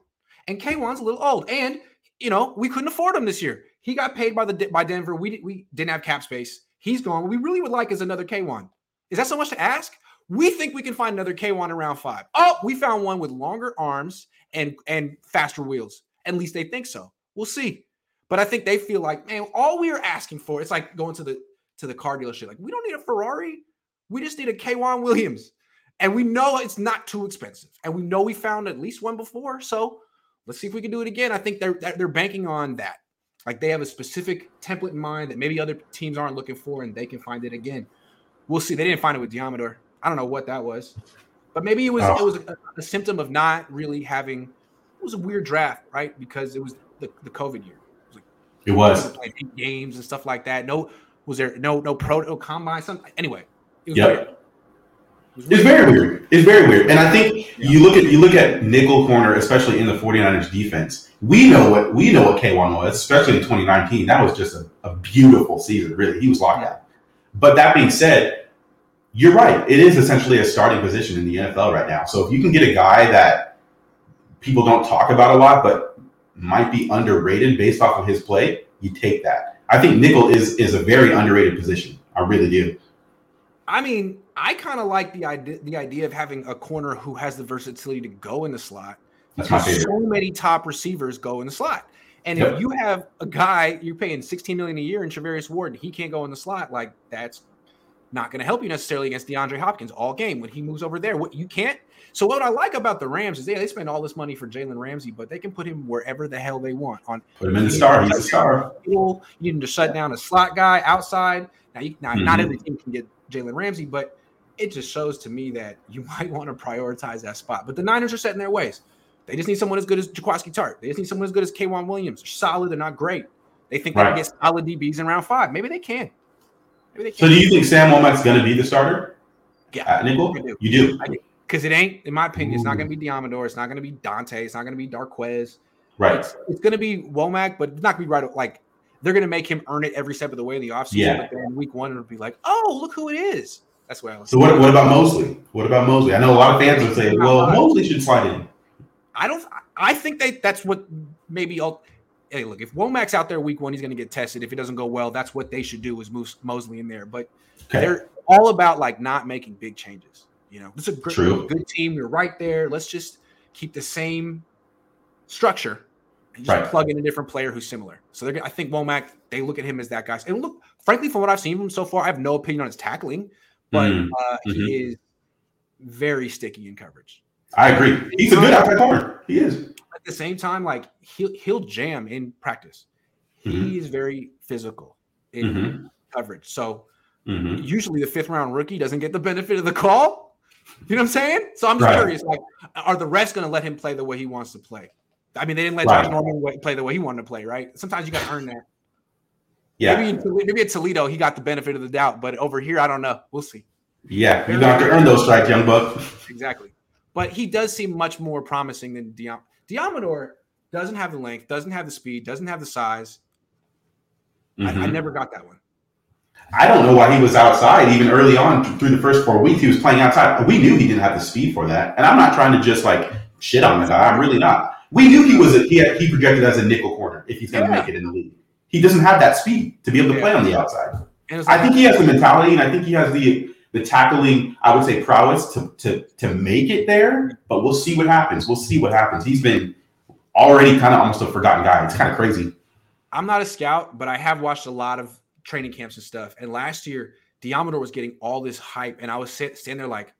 And K'Waun's a little old. And, you know, we couldn't afford him this year. He got paid by the by Denver. We, we didn't have cap space. He's gone. What we really would like is another K'Waun. Is that so much to ask? We think we can find another K'Waun in round five. Oh, we found one with longer arms and and faster wheels. At least they think so. We'll see. But I think they feel like, man, all we are asking for, it's like going to the to the car dealership. Like, we don't need a Ferrari. We just need a K'Waun Williams. And we know it's not too expensive. And we know we found at least one before. So let's see if we can do it again. I think they're they're banking on that. Like they have a specific template in mind that maybe other teams aren't looking for, and they can find it again. We'll see. They didn't find it with Deommodore. I don't know what that was, but maybe it was oh. it was a, a, symptom of not really having. It was a weird draft, right? Because it was the, the COVID year. It was. Like, it was. Playing games and stuff like that. No, was there no no pro no combine? Something anyway. It was yep. It's very weird. It's very weird. And I think yeah. you look at you look at nickel corner, especially in the 49ers defense. We know what we know what K'Waun was, especially in 2019. That was just a, a beautiful season, really. He was locked out. But that being said, you're right. It is essentially a starting position in the NFL right now. So if you can get a guy that people don't talk about a lot, but might be underrated based off of his play, you take that. I think nickel is is a very underrated position. I really do. I mean, I kind of like the idea the idea of having a corner who has the versatility to go in the slot. Favorite. So many top receivers go in the slot. And yep. if you have a guy you're paying 16 million a year in Charvarius Ward, he can't go in the slot, like that's not going to help you necessarily against DeAndre Hopkins all game when he moves over there. What you can't. So what I like about the Rams is they, they spend all this money for Jalen Ramsey, but they can put him wherever the hell they want. On put him in the star. He's a star. You can just shut down a slot guy outside. Now, you, now mm-hmm. not every team can get Jalen Ramsey, but it just shows to me that you <laughs> might want to prioritize that spot. But the Niners are set in their ways. They just need someone as good as Jaquiski Tartt. They just need someone as good as K'Waun Williams. They're solid. They're not great. They think they right. can get solid DBs in round five. Maybe they can. Maybe they can. So do you think Sam Womack's going to be the starter? Yeah. At nickel? Do. You do? Because it ain't, in my opinion, Ooh. it's not going to be Deommodore. It's not going to be Dontae. It's not going to be Darqueze. Right. It's, it's going to be Womack, but it's not going to be right. Like, they're going to make him earn it every step of the way in the offseason. Yeah. But then week one, it'll be like, oh, look who it is. That's where I was. So what, what about Moseley? What about Moseley? I know a lot of fans would say, well, Moseley should slide in. I don't. I think they. That's what maybe. I'll, hey, look, if Womack's out there week one, he's going to get tested. If it doesn't go well, that's what they should do is move Mosley in there. But okay. they're all about like not making big changes. You know, it's a good, True. good team. We're right there. Let's just keep the same structure and just right. plug in a different player who's similar. So they're. I think Womack. They look at him as that guy. And look, frankly, from what I've seen from him so far, I have no opinion on his tackling but mm-hmm. uh, he mm-hmm. is very sticky in coverage. I agree. He's a good outside corner. He is. At the same time, like he'll he'll jam in practice. Mhm. He is very physical in Mhm. coverage. So Mhm. usually the fifth round rookie doesn't get the benefit of the call. You know what I'm saying? So I'm just Right. curious, like, are the refs going to let him play the way he wants to play? I mean, they didn't let Right. Josh Norman play the way he wanted to play, right? Sometimes you got to earn that. Yeah. Maybe, in, maybe at Toledo he got the benefit of the doubt, but over here I don't know. We'll see. Yeah. You're going to earn those strikes, young buck. <laughs> Exactly. But he does seem much more promising than Diom- Deommodore. Doesn't have the length, doesn't have the speed, doesn't have the size. I, I Mhm. never got that one. I don't know why he was outside even early on through the first four weeks. He was playing outside. We knew he didn't have the speed for that. And I'm not trying to just like shit on the guy. I'm really not. We knew he was a, he had, he projected as a nickel corner if he's going to Yeah. make it in the league. He doesn't have that speed to be able to play on the outside. I think he has the mentality and I think he has the the tackling, I would say prowess to to to make it there, but we'll see what happens. We'll see what happens. He's been already kind of almost a forgotten guy. It's kind of crazy. I'm not a scout, but I have watched a lot of training camps and stuff. And last year, Deommodore was getting all this hype, and I was sit, standing there like,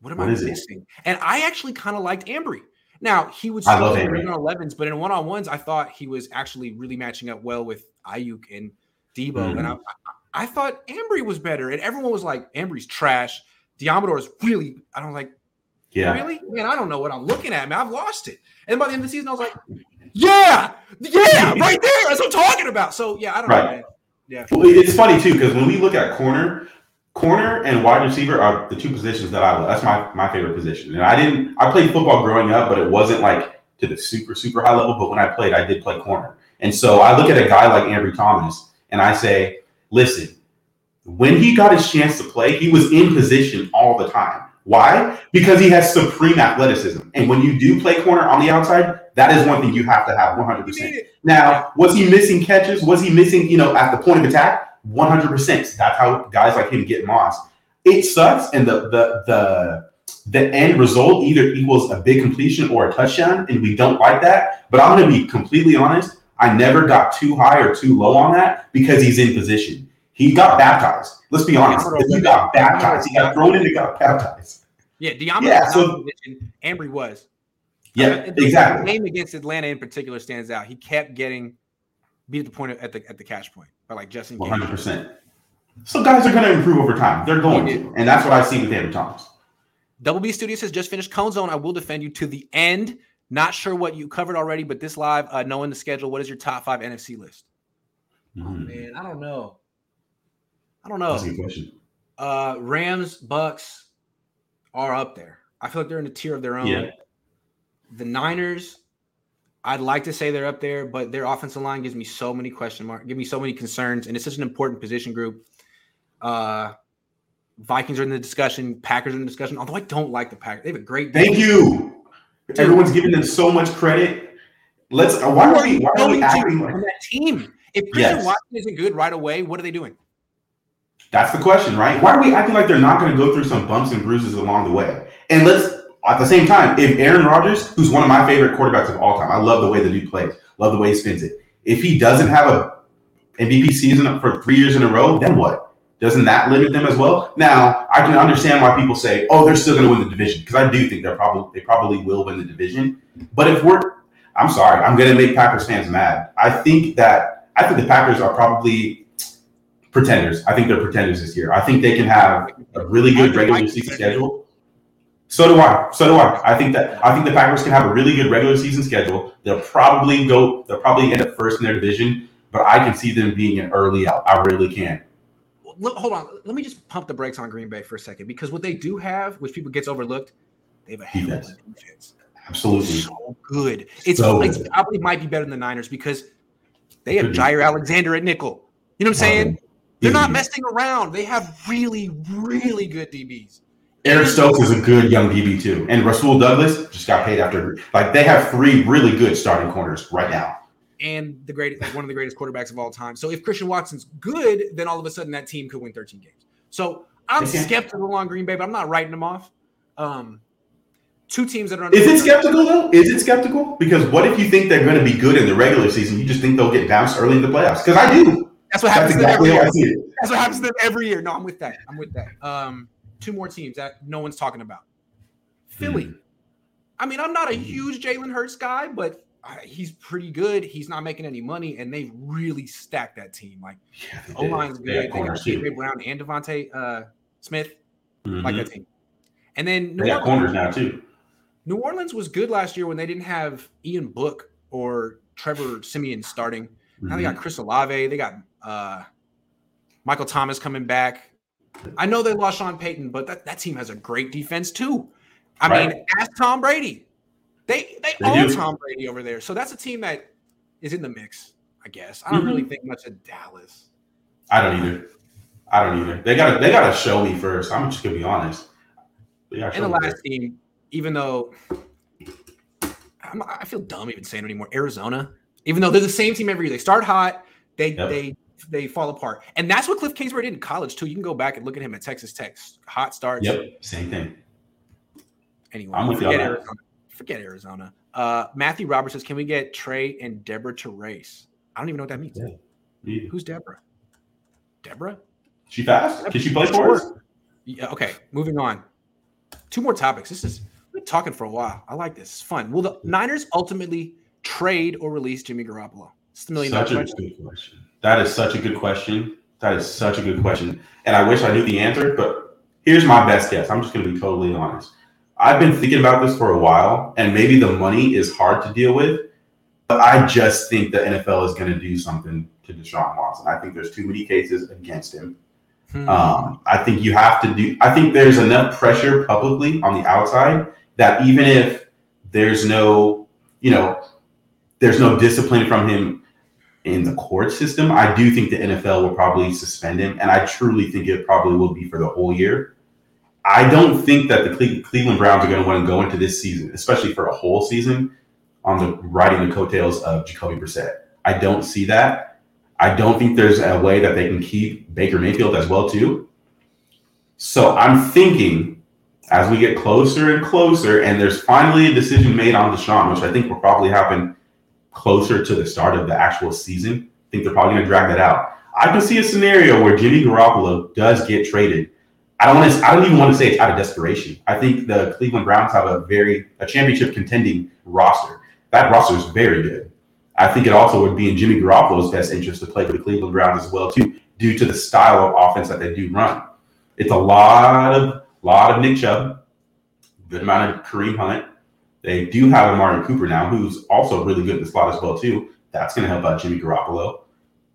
"What am What I is it? missing?" And I actually kind of liked Ambry. Now he would I love still on 11s, but in one on ones, I thought he was actually really matching up well with Aiyuk and Deebo. Mhm. And I, I, I thought Ambry was better, and everyone was like, "Ambry's trash." Deommodore is really. I don't like. Yeah. Really? Man, I don't know what I'm looking at, man. I've lost it. And by the end of the season, I was like, yeah, yeah, <laughs> right there. That's what I'm talking about. So, yeah, I don't know, man. Yeah. Well, it's funny too because when we look at corner, corner and wide receiver are the two positions that I love. That's my my favorite position. And I didn't. I played football growing up, but it wasn't like to the super super high level. But when I played, I did play corner. And so I look at a guy like Ambry Thomas and I say, listen, when he got his chance to play, he was in position all the time. Why? Because he has supreme athleticism. And when you do play corner on the outside, that is one thing you have to have 100%. You need it. Now, was he missing catches? Was he missing, you know, at the point of attack? 100%. That's how guys like him get moss. It sucks, and the the the the end result either equals a big completion or a touchdown, and we don't like that. But I'm going to be completely honest. I never got too high or too low on that because he's in position. He got baptized. Let's be honest. He got baptized. He got thrown in and got baptized. Yeah, Diamond Yeah, so-. Ambry was. Yeah, Uh, the- exactly. The game against Atlanta in particular stands out. He kept getting beat at the point of, at the at the catch point by like Justin. One hundred percent. So guys are going to improve over time. They're going He to, and that's what I see with David Thomas. Double B Studio says just finished Cohn Zone. I will defend you to the end. Not sure what you covered already, but this live, uh, knowing the schedule, what is your top five NFC list? Mhm. Man, I don't know. I don't know. That's a good question. Uh, Rams, Bucs are up there. I feel like they're in a tier of their own. Yeah. The Niners, I'd like to say they're up there, but their offensive line gives me so many question marks, give me so many concerns, and it's such an important position group. Uh, Vikings are in the discussion, Packers are in the discussion. Although I don't like the Packers, they have a great. Thank you. Everyone's giving them so much credit. Let's. uh, Why are we? Why are we acting like? on that team? If Christian Yes. Watson isn't good right away, what are they doing? That's the question, right? Why are we acting like they're not going to go through some bumps and bruises along the way? And let's at the same time, if Aaron Rodgers, who's one of my favorite quarterbacks of all time, I love the way the dude plays, love the way he spins it. If he doesn't have a MVP season for three years in a row, then what? Doesn't that limit them as well? Now, I can understand why people say, "Oh, they're still going to win the division," because I do think they're probably they probably will win the division. But if we're, I'm sorry, I'm going to make Packers fans mad. I think that I think the Packers are probably pretenders. I think they're pretenders this year. I think they can have a really good regular season schedule. So do I. So do I. I think that I think the Packers can have a really good regular season schedule. They'll probably go. They'll probably end up first in their division, but I can see them being an early out. I really can. Hold on. Let me just pump the brakes on Green Bay for a second because what they do have, which people gets overlooked, they have a hell of Defense. a defense. Absolutely. So good. It's, So it's good. probably might be better than the Niners because they have Jaire Alexander at nickel. You know what I'm saying? They're Easy. not messing around. They have really, really good DBs. Eric Stokes is a good young DB too, and Rasul Douglas just got paid after. Like they have three really good starting corners right now. and the great like one of the greatest quarterbacks of all time. So if Christian Watson's good, then all of a sudden that team could win 13 games. So I'm Okay. skeptical on Green Bay, but I'm not writing them off. Um, two teams that are Is it skeptical though? Is it skeptical? Because what if you think they're going to be good in the regular season? You just think they'll get bounced early in the playoffs? Because I do. That's what That's happens to them exactly every how I year. see it. That's what happens to them every year. No, I'm with that. I'm with that. Um, two more teams that no one's talking about. Philly. Mm. I mean, I'm not a huge Jalen Hurts guy, but he's pretty good. He's not making any money, and they really stacked that team. Like, yeah, O line's good. They got AJ Brown and DeVonta uh, Smith, mm-hmm. like that team. And then New they Orleans, corners now too. New Orleans was good last year when they didn't have Ian Book or Trevor Siemian starting. Mm-hmm. Now they got mm-hmm. Chris Olave. They got uh, Michael Thomas coming back. I know they lost Sean Payton, but that, that team has a great defense too. I right. mean, ask Tom Brady. They they, they own do. Tom Brady over there. So that's a team that is in the mix, I guess. I don't mm-hmm. really think much of Dallas. I don't either. I don't either. They gotta they gotta show me first. I'm just gonna be honest. And the last team, even though I'm, i feel dumb even saying it anymore, Arizona. Even though they're the same team every year, they start hot, they yep. they they fall apart, and that's what Cliff Kingsbury did in college too. You can go back and look at him at Texas Tech, hot starts. Yep, same thing. Anyway, I'm forget Arizona. Forget Arizona. Uh, Matthew Roberts says, "Can we get Trey and Deborah to race?" I don't even know what that means. Yeah. Who's Deborah? Deborah? She fast? Can she play for us? Yeah. Okay. Moving on. Two more topics. This is we're talking for a while. I like this. It's fun. Will the Niners ultimately trade or release Jimmy Garoppolo? It's the million dollar question. Good question. That is such a good question. That is such a good question. And I wish I knew the answer, but here's my best guess. I'm just going to be totally honest. I've been thinking about this for a while, and maybe the money is hard to deal with, but I just think the NFL is going to do something to Deshaun Watson. I think there's too many cases against him. Hmm. Um, I think you have to do. I think there's enough pressure publicly on the outside that even if there's no, you know, there's no discipline from him in the court system, I do think the NFL will probably suspend him, and I truly think it probably will be for the whole year. I don't think that the Cleveland Browns are going to want to go into this season, especially for a whole season, on the riding the coattails of Jacoby Brissett. I don't see that. I don't think there's a way that they can keep Baker Mayfield as well too. So I'm thinking as we get closer and closer, and there's finally a decision made on Deshaun, which I think will probably happen closer to the start of the actual season. I think they're probably going to drag that out. I can see a scenario where Jimmy Garoppolo does get traded. I don't want to. I don't even want to say it's out of desperation. I think the Cleveland Browns have a very a championship contending roster. That roster is very good. I think it also would be in Jimmy Garoppolo's best interest to play for the Cleveland Browns as well too, due to the style of offense that they do run. It's a lot of lot of Nick Chubb, good amount of Kareem Hunt. They do have Amari Cooper now, who's also really good in the slot as well too. That's going to help out Jimmy Garoppolo.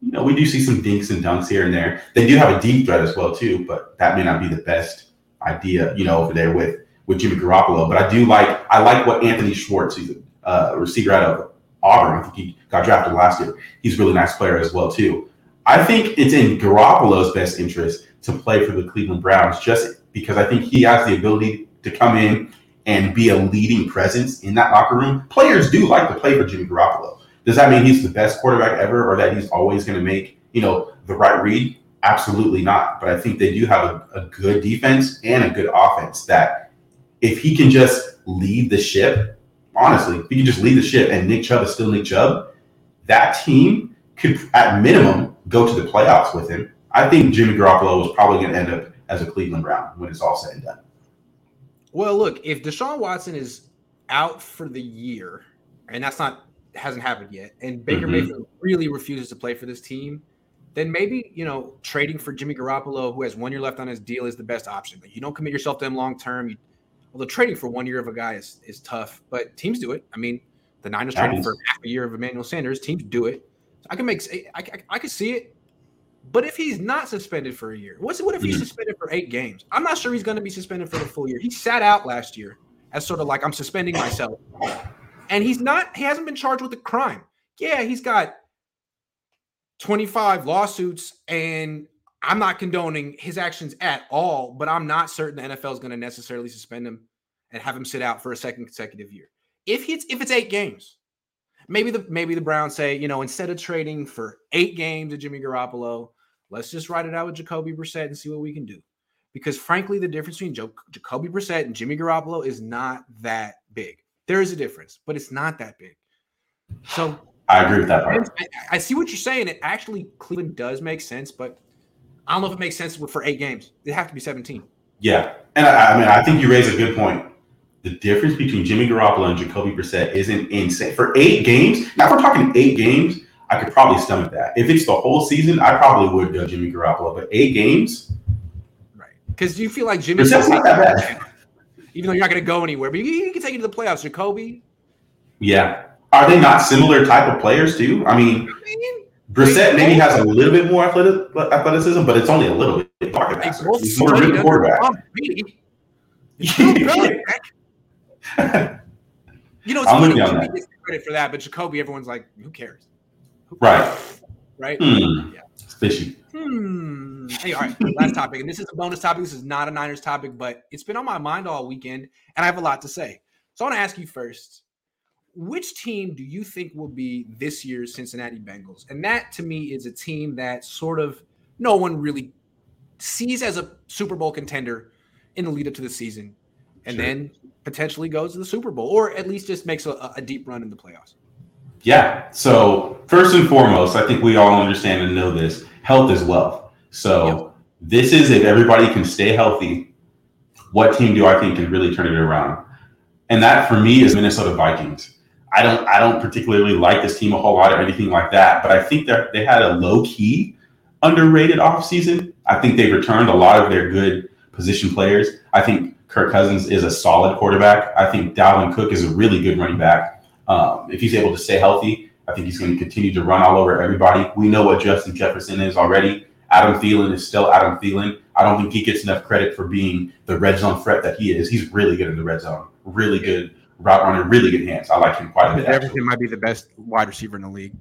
You know, we do see some dinks and dunks here and there. They do have a deep threat as well too, but that may not be the best idea, you know, over there with with Jimmy Garoppolo. But I do like I like what Anthony Schwartz, he's a uh, receiver out of Auburn. I think he got drafted last year. He's a really nice player as well too. I think it's in Garoppolo's best interest to play for the Cleveland Browns just because I think he has the ability to come in and be a leading presence in that locker room. Players do like to play for Jimmy Garoppolo. Does that mean he's the best quarterback ever or that he's always going to make, you know, the right read? Absolutely not. But I think they do have a, a good defense and a good offense that if he can just lead the ship, honestly, if he can just lead the ship and Nick Chubb is still Nick Chubb, that team could at minimum go to the playoffs with him. I think Jimmy Garoppolo is probably going to end up as a Cleveland Brown when it's all said and done. Well, look, if Deshaun Watson is out for the year, and that's not hasn't happened yet, and Baker mm-hmm. Mayfield really refuses to play for this team, then maybe you know trading for Jimmy Garoppolo, who has one year left on his deal, is the best option. But you don't commit yourself to him long term. although trading for one year of a guy is is tough, but teams do it. I mean, the Niners traded for half a year of Emmanuel Sanders. Teams do it. So I can make I, I, I can see it. But if he's not suspended for a year, what's what if he's mm-hmm. suspended for eight games? I'm not sure he's going to be suspended for the full year. He sat out last year as sort of like I'm suspending myself, and he's not. He hasn't been charged with a crime. Yeah, he's got 25 lawsuits, and I'm not condoning his actions at all. But I'm not certain the NFL is going to necessarily suspend him and have him sit out for a second consecutive year. If it's if it's eight games, maybe the maybe the Browns say, you know, instead of trading for eight games of Jimmy Garoppolo, Let's just write it out with Jacoby Brissett and see what we can do. Because frankly, the difference between jo- Jacoby Brissett and Jimmy Garoppolo is not that big. There is a difference, but it's not that big. So I agree with that part. I, I see what you're saying. It actually Cleveland does make sense, but I don't know if it makes sense for eight games. They have to be 17. Yeah, and I, I mean, I think you raise a good point. the difference between Jimmy Garoppolo and Jacoby Brissett isn't insane. For eight games, now if we're talking eight games, I could probably stomach that. If it's the whole season, I probably would go Jimmy Garoppolo. But eight games, right? Because do you feel like Jimmy, Brissett's not that bad. even though you're not going to go anywhere, but you, you can take you to the playoffs. Jacoby, Yeah. Are they not similar type of players too? I mean, Brissett maybe has a little bit more athletic, athleticism, but it's only a little bit. Pocket they passer. both He's more studied <laughs> good quarterback. Tom Brady. Bill Belichick. You know, it's I'm funny. you gets credit for that, but Jacoby, everyone's like, who cares? Right. Right? Hmm. Yeah. Fishy. Hmm. Hey, all right. Last topic, and this is a bonus topic. This is not a Niners topic, but it's been on my mind all weekend, and I have a lot to say. So I want to ask you first: Which team do you think will be this year's Cincinnati Bengals? And that, to me, is a team that sort of no one really sees as a Super Bowl contender in the lead up to the season, and Sure. then potentially goes to the Super Bowl, or at least just makes a, a deep run in the playoffs. Yeah. So first and foremost, I think we all understand and know this: health is wealth. So this is if everybody can stay healthy. What team do I think can really turn it around? And that for me is Minnesota Vikings. I don't I don't particularly like this team a whole lot or anything like that, but I think that they had a low key underrated offseason. I think they returned a lot of their good position players. I think Kirk Cousins is a solid quarterback. I think Dalvin Cook is a really good running back. Um, if he's able to stay healthy, I think he's going to continue to run all over everybody. We know what Justin Jefferson is already. Adam Thielen is still Adam Thielen. I don't think he gets enough credit for being the red zone threat that he is. He's really good in the red zone. Really good route runner, really good hands. I like him quite a bit. actually. Jefferson might be the best wide receiver in the league.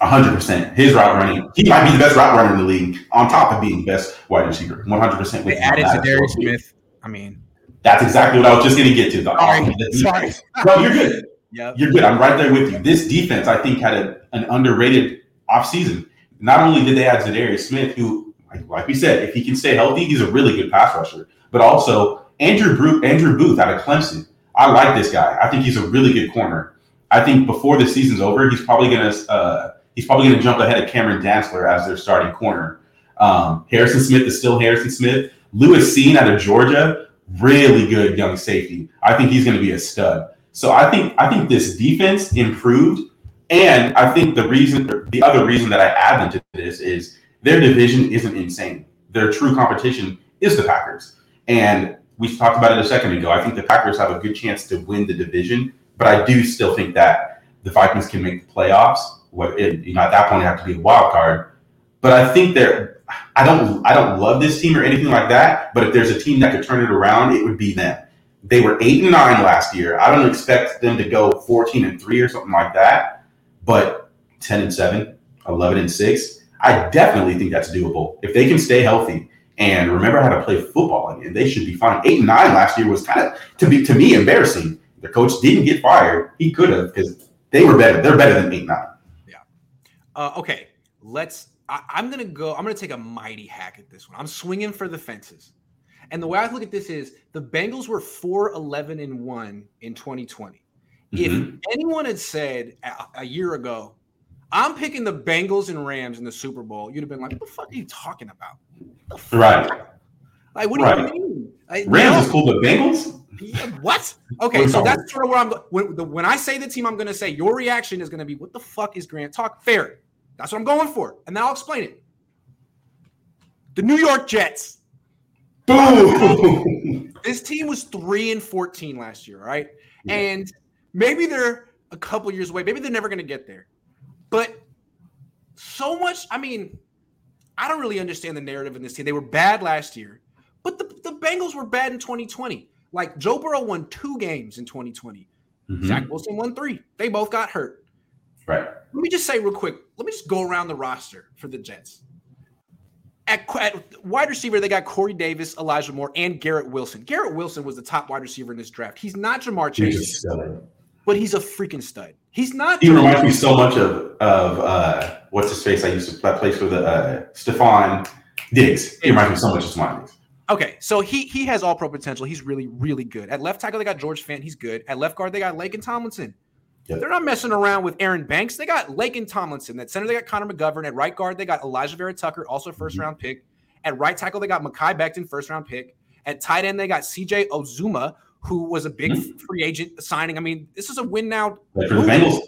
hundred percent. His route running, he might be the best route runner in the league, on top of being the best wide receiver. One hundred percent. They added to Darius Smith. I mean, That's exactly what I was just going to get to. The sorry, the <laughs> sorry. No, you're good. Yep. You're good. I'm right there with you. This defense, I think, had a, an underrated offseason. Not only did they add Zadarius Smith, who, like, like we said, if he can stay healthy, he's a really good pass rusher. But also Andrew Bru- Andrew Booth out of Clemson. I like this guy. I think he's a really good corner. I think before the season's over, he's probably gonna uh, he's probably gonna jump ahead of Cameron Dantzler as their starting corner. Um, Harrison Smith is still Harrison Smith. Lewis Cine out of Georgia, really good young safety. I think he's gonna be a stud. So I think I think this defense improved, and I think the reason, the other reason that I add them to this is their division isn't insane. Their true competition is the Packers, and we talked about it a second ago. I think the Packers have a good chance to win the division, but I do still think that the Vikings can make the playoffs. What it, you know at that point, they have to be a wild card. But I think they're. I don't. I don't love this team or anything like that. But if there's a team that could turn it around, it would be them. They were eight and nine last year. I don't expect them to go 14 and three or something like that, but 10 and seven, 11 and six, I definitely think that's doable. If they can stay healthy and remember how to play football again, they should be fine. Eight and nine last year was kind of to be to me embarrassing. The coach didn't get fired. He could have because they were better. They're better than eight and nine. Uh, okay, let's. I, I'm gonna go. I'm gonna take a mighty hack at this one. I'm swinging for the fences, and the way I look at this is the Bengals were four eleven and one in 2020. If Mhm. anyone had said a, a year ago, "I'm picking the Bengals and Rams in the Super Bowl," you'd have been like, "What the fuck are you talking about?" What the fuck? Right. Like, what do Right. you mean? Like, Rams is cool, but Bengals? What? Okay, so that's sort of where I'm. go- When, the, when I say the team, I'm going to say your reaction is going to be, "What the fuck is Grant talk?" Fair. That's what I'm going for, and then I'll explain it. The New York Jets. Boom. This team was three and 14 last year, right? Yeah. And maybe they're a couple years away. Maybe they're never going to get there. But so much. I mean, I don't really understand the narrative in this team. They were bad last year, but the, the Bengals were bad in 2020. Like Joe Burrow won two games in 2020. Mhm. Zach Wilson won three. They both got hurt. Right. Let me just say real quick. Let me just go around the roster for the Jets. At, at wide receiver, they got Corey Davis, Elijah Moore, and Garrett Wilson. Garrett Wilson was the top wide receiver in this draft. He's not Ja'Marr Chase, stud. but he's a freaking stud. He's not. He reminds me so much of of uh, what's his face? I used to play place for the uh, Stefon Diggs. He reminds me so much of Diggs. Okay, so he he has all pro potential. He's really really good. At left tackle, they got George Fant. He's good. At left guard, they got Laken Tomlinson. Yep. They're not messing around with Aaron Banks. They got Laken Tomlinson. At center, they got Connor McGovern. At right guard, they got Alijah Vera-Tucker, also 1st Mhm. round pick. At right tackle, they got Mekhi Becton, first round pick. At tight end, they got CJ Uzomah, who was a big Mhm. free agent signing. I mean, this is a win now. But for the Bengals,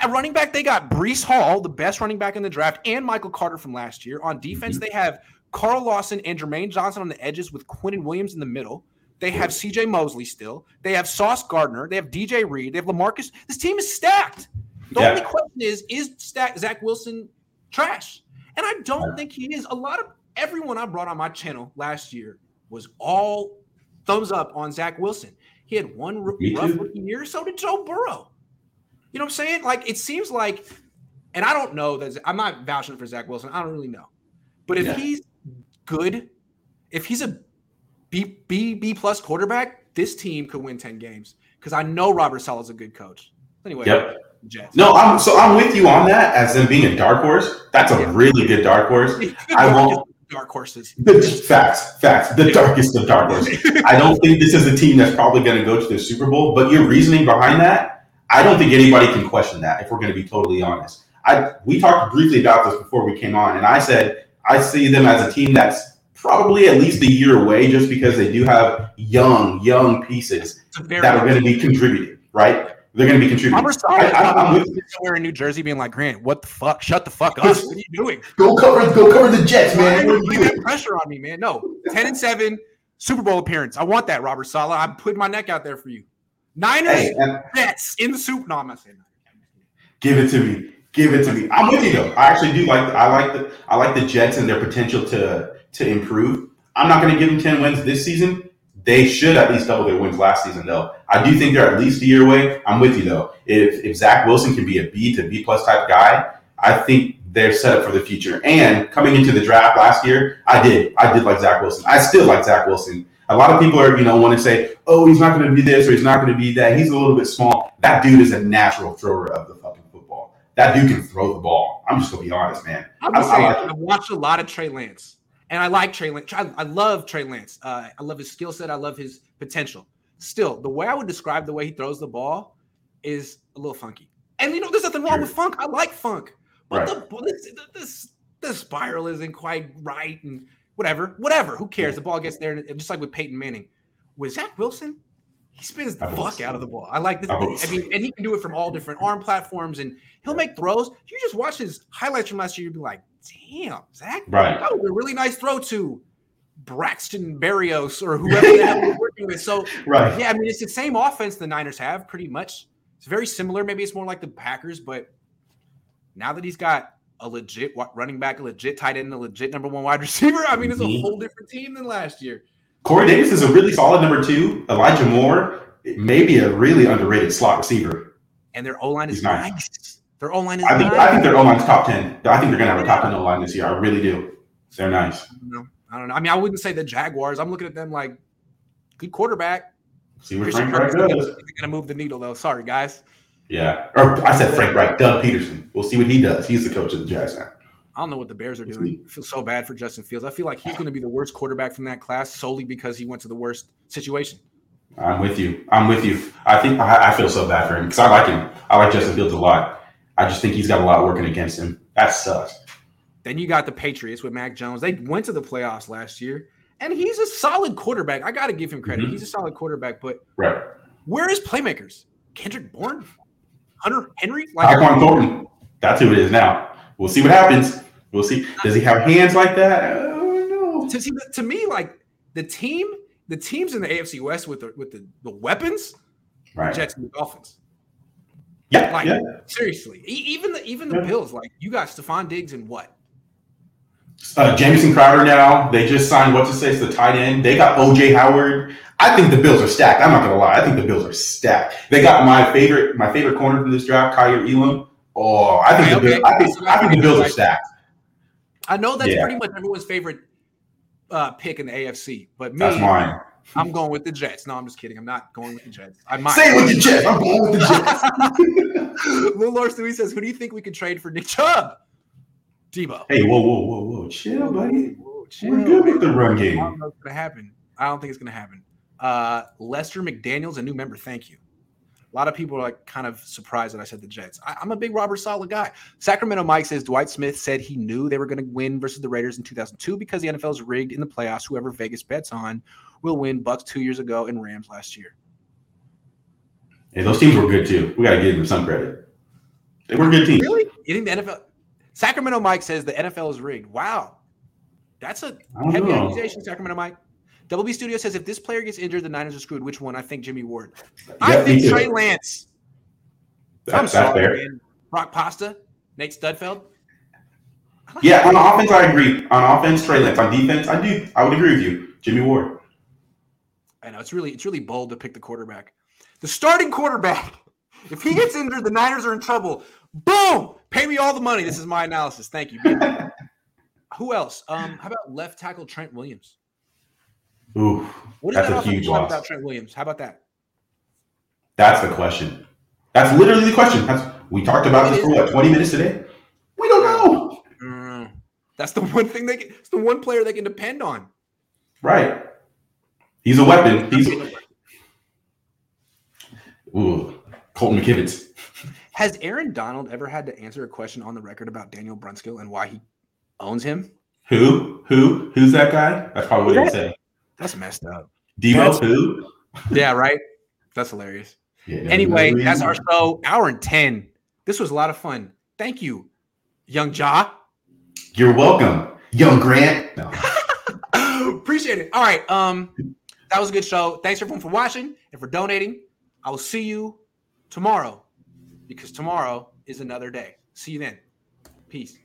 At running back, they got Breece Hall, the best running back in the draft, and Michael Carter from last year. On defense, Mm-hmm. they have Carl Lawson and Jermaine Johnson on the edges with Quinn Williams in the middle. They have CJ Mosley still. They have Sauce Gardner. They have DJ Reed. They have Lamarcus. This team is stacked. The Yeah. only question is, is stack, Zach Wilson trash? And I don't think he is. A lot of everyone I brought on my channel last year was all thumbs up on Zach Wilson. He had one rough rookie year. So did Joe Burrow. You know what I'm saying? Like it seems like, and I don't know that I'm not vouching for Zach Wilson. I don't really know, but if Yeah. he's good, if he's a B B B plus quarterback, this team could win ten games because I know Robert Saleh's a good coach. Anyway, Yep. Jets. No, I'm so I'm with you on that as them being a dark horse. That's a Yeah. really good dark horse. <laughs> I won't- dark horses. The, facts, facts. The darkest of dark horses. <laughs> I don't think this is a team that's probably going to go to the Super Bowl. But your reasoning behind that, I don't think anybody can question that. If we're going to be totally honest, I we talked briefly about this before we came on, and I said I see them as a team that's probably at least a year away, just because they do have young, young pieces It's a very that are going to be contributing. Right? They're going to be contributing. Robert I, Saleh I, I'm with somewhere in New Jersey being like, Grant, what the fuck? Shut the fuck up. What are you doing? Go cover, go cover the Jets, man. What you are you doing? pressure on me, man? No, ten and seven, Super Bowl appearance. I want that, Robert Saleh. I'm putting my neck out there for you. Niners, Hey, Jets in the soup. No, I'm not saying that. give it to me. Give it to me. I'm with you though. I actually do like. I like the. I like the Jets and their potential to to improve. I'm not going to give them ten wins this season. They should at least double their wins last season, though. I do think they're at least a year away. I'm with you though. If if Zach Wilson can be a B to B plus type guy, I think they're set up for the future. And coming into the draft last year, I did. I did like Zach Wilson. I still like Zach Wilson. A lot of people are, you know, want to say, "Oh, he's not going to be this or he's not going to be that." He's a little bit small. That dude is a natural thrower of the fucking football. That dude can throw the ball. I'm just gonna be honest, man. I'm I- just I saying, like I've watched a lot of Trey Lance, and I like Trey Lance. I, I love Trey Lance. Uh, I love his skill set. I love his potential. Still, the way I would describe the way he throws the ball is a little funky. And you know, there's nothing wrong with funk. I like funk, but Right. the this, this the spiral isn't quite right, and whatever, whatever. Who cares? The ball gets there, and just like with Peyton Manning, with Zach Wilson. He spins the fuck out of the ball. I like this. I I mean, and he can do it from all different arm platforms, and he'll make throws. You just watch his highlights from last year, you'd be like, damn, Zach, Right. that was a really nice throw to Braxton Berrios or whoever the hell we're working with. So, <laughs> Right. yeah, I mean, it's the same offense the Niners have pretty much. It's very similar. Maybe it's more like the Packers, but now that he's got a legit running back, a legit tight end, a legit number one wide <laughs> receiver, I mean, it's a Mhm. whole different team than last year. Corey Davis is a really solid number two. Elijah Moore may be a really underrated slot receiver. And their O line is nice. nice. Their O line is I think nice. I think their O line's top ten. I think they're gonna have a top ten O line this year. I really do. They're nice. No, I don't know. I mean, I wouldn't say the Jaguars. I'm looking at them like good quarterback. See what Christian Frank Kirk's Reich going to move the needle, though. Sorry, guys. Yeah. Or I said Frank Reich, Doug Pederson. We'll see what he does. He's the coach of the Jazz now. I don't know what the Bears are doing. I feel so bad for Justin Fields. I feel like he's going to be the worst quarterback from that class solely because he went to the worst situation. I'm with you. I'm with you. I think I, I feel so bad for him because I like him. I like Justin Fields a lot. I just think he's got a lot working against him. That sucks. Then you got the Patriots with Mac Jones. They went to the playoffs last year, and he's a solid quarterback. I got to give him credit. Mhm. He's a solid quarterback, but Right. where is playmakers? Kendrick Bourne, Hunter Henry. Like, Thornton. That's who it is now. We'll see what happens. We'll see. Does he have hands like that? I don't know. to, see, to me, like the team, the teams in the AFC West with the with the, the weapons, Right. Jets and the Dolphins. Yeah. Like yeah. seriously, even the even the Yeah. Bills. Like you got Stefon Diggs and what? Uh, Jamison Crowder now. They just signed what to say it's the tight end. They got OJ Howard. I think the Bills are stacked. I'm not gonna lie. I think the Bills are stacked. They got my favorite my favorite corner from this draft, Kaiir Elam. Oh, I think the Okay, Bills, I think okay. I think the Bills are stacked. I know that's Yeah. pretty much everyone's favorite uh, pick in the AFC, but me. I'm going with the Jets. No, I'm just kidding. I'm not going with the Jets. I might say with the Jets. I'm going with the Jets. <laughs> Lil Lars Stewie says, "Who do you think we could trade for Nick Chubb?" Deebo. hey, whoa, whoa, whoa, whoa, chill, buddy. Whoa, chill, We're good with the run game. I don't know what's gonna happen. I don't think it's gonna happen. Uh, Lester McDaniel's a new member. Thank you. A lot of people are like kind of surprised that I said the Jets. I, am a big Robert Saleh guy. Sacramento Mike says Dwight Smith said he knew they were going to win versus the Raiders in 2002 because the NFL is rigged in the playoffs. Whoever Vegas bets on will win. Bucs two years ago and Rams last year. Hey, those teams were good too. We got to give them some credit. They were good teams. Really? You think the NFL? Sacramento Mike says the NFL is rigged. Wow, that's a heavy know. accusation, Sacramento Mike. Double B Studio says if this player gets injured, the Niners are screwed. Which one? I think Jimmy Ward. Yeah, I think Trey Lance. That, I'm sorry, man. Brock Pasta, Nate Sudfeld. Yeah, on offense, I agree. On offense, Trey Lance. On defense, I do. I would agree with you, Jimmy Ward. I know it's really it's really bold to pick the quarterback. The starting quarterback. If he gets injured, the Niners are in trouble. Boom! Pay me all the money. This is my analysis. Thank you. <laughs> Who else? Um, how about left tackle Trent Williams? Ooh, what is that's that a huge loss. About Trent Williams, how about that? That's the question. That's literally the question. That's, we talked about this for what twenty minutes today. We don't know. Mm, that's the one thing they can. It's the one player they can depend on. Right. He's a weapon. He's. Ooh, Colton McKivitz. Has Aaron Donald ever had to answer a question on the record about Daniel Brunskill and why he owns him? Who? Who? Who's that guy? That's probably what he'd say. That's messed up. Devo that's, who? Yeah, right. That's hilarious. Yeah, anyway, that's our show. Hour and ten. This was a lot of fun. Thank you, Young Ja. You're welcome, Young Grant. No. <laughs> Appreciate it. All right. Um, that was a good show. Thanks everyone for watching and for donating. I will see you tomorrow because tomorrow is another day. See you then. Peace.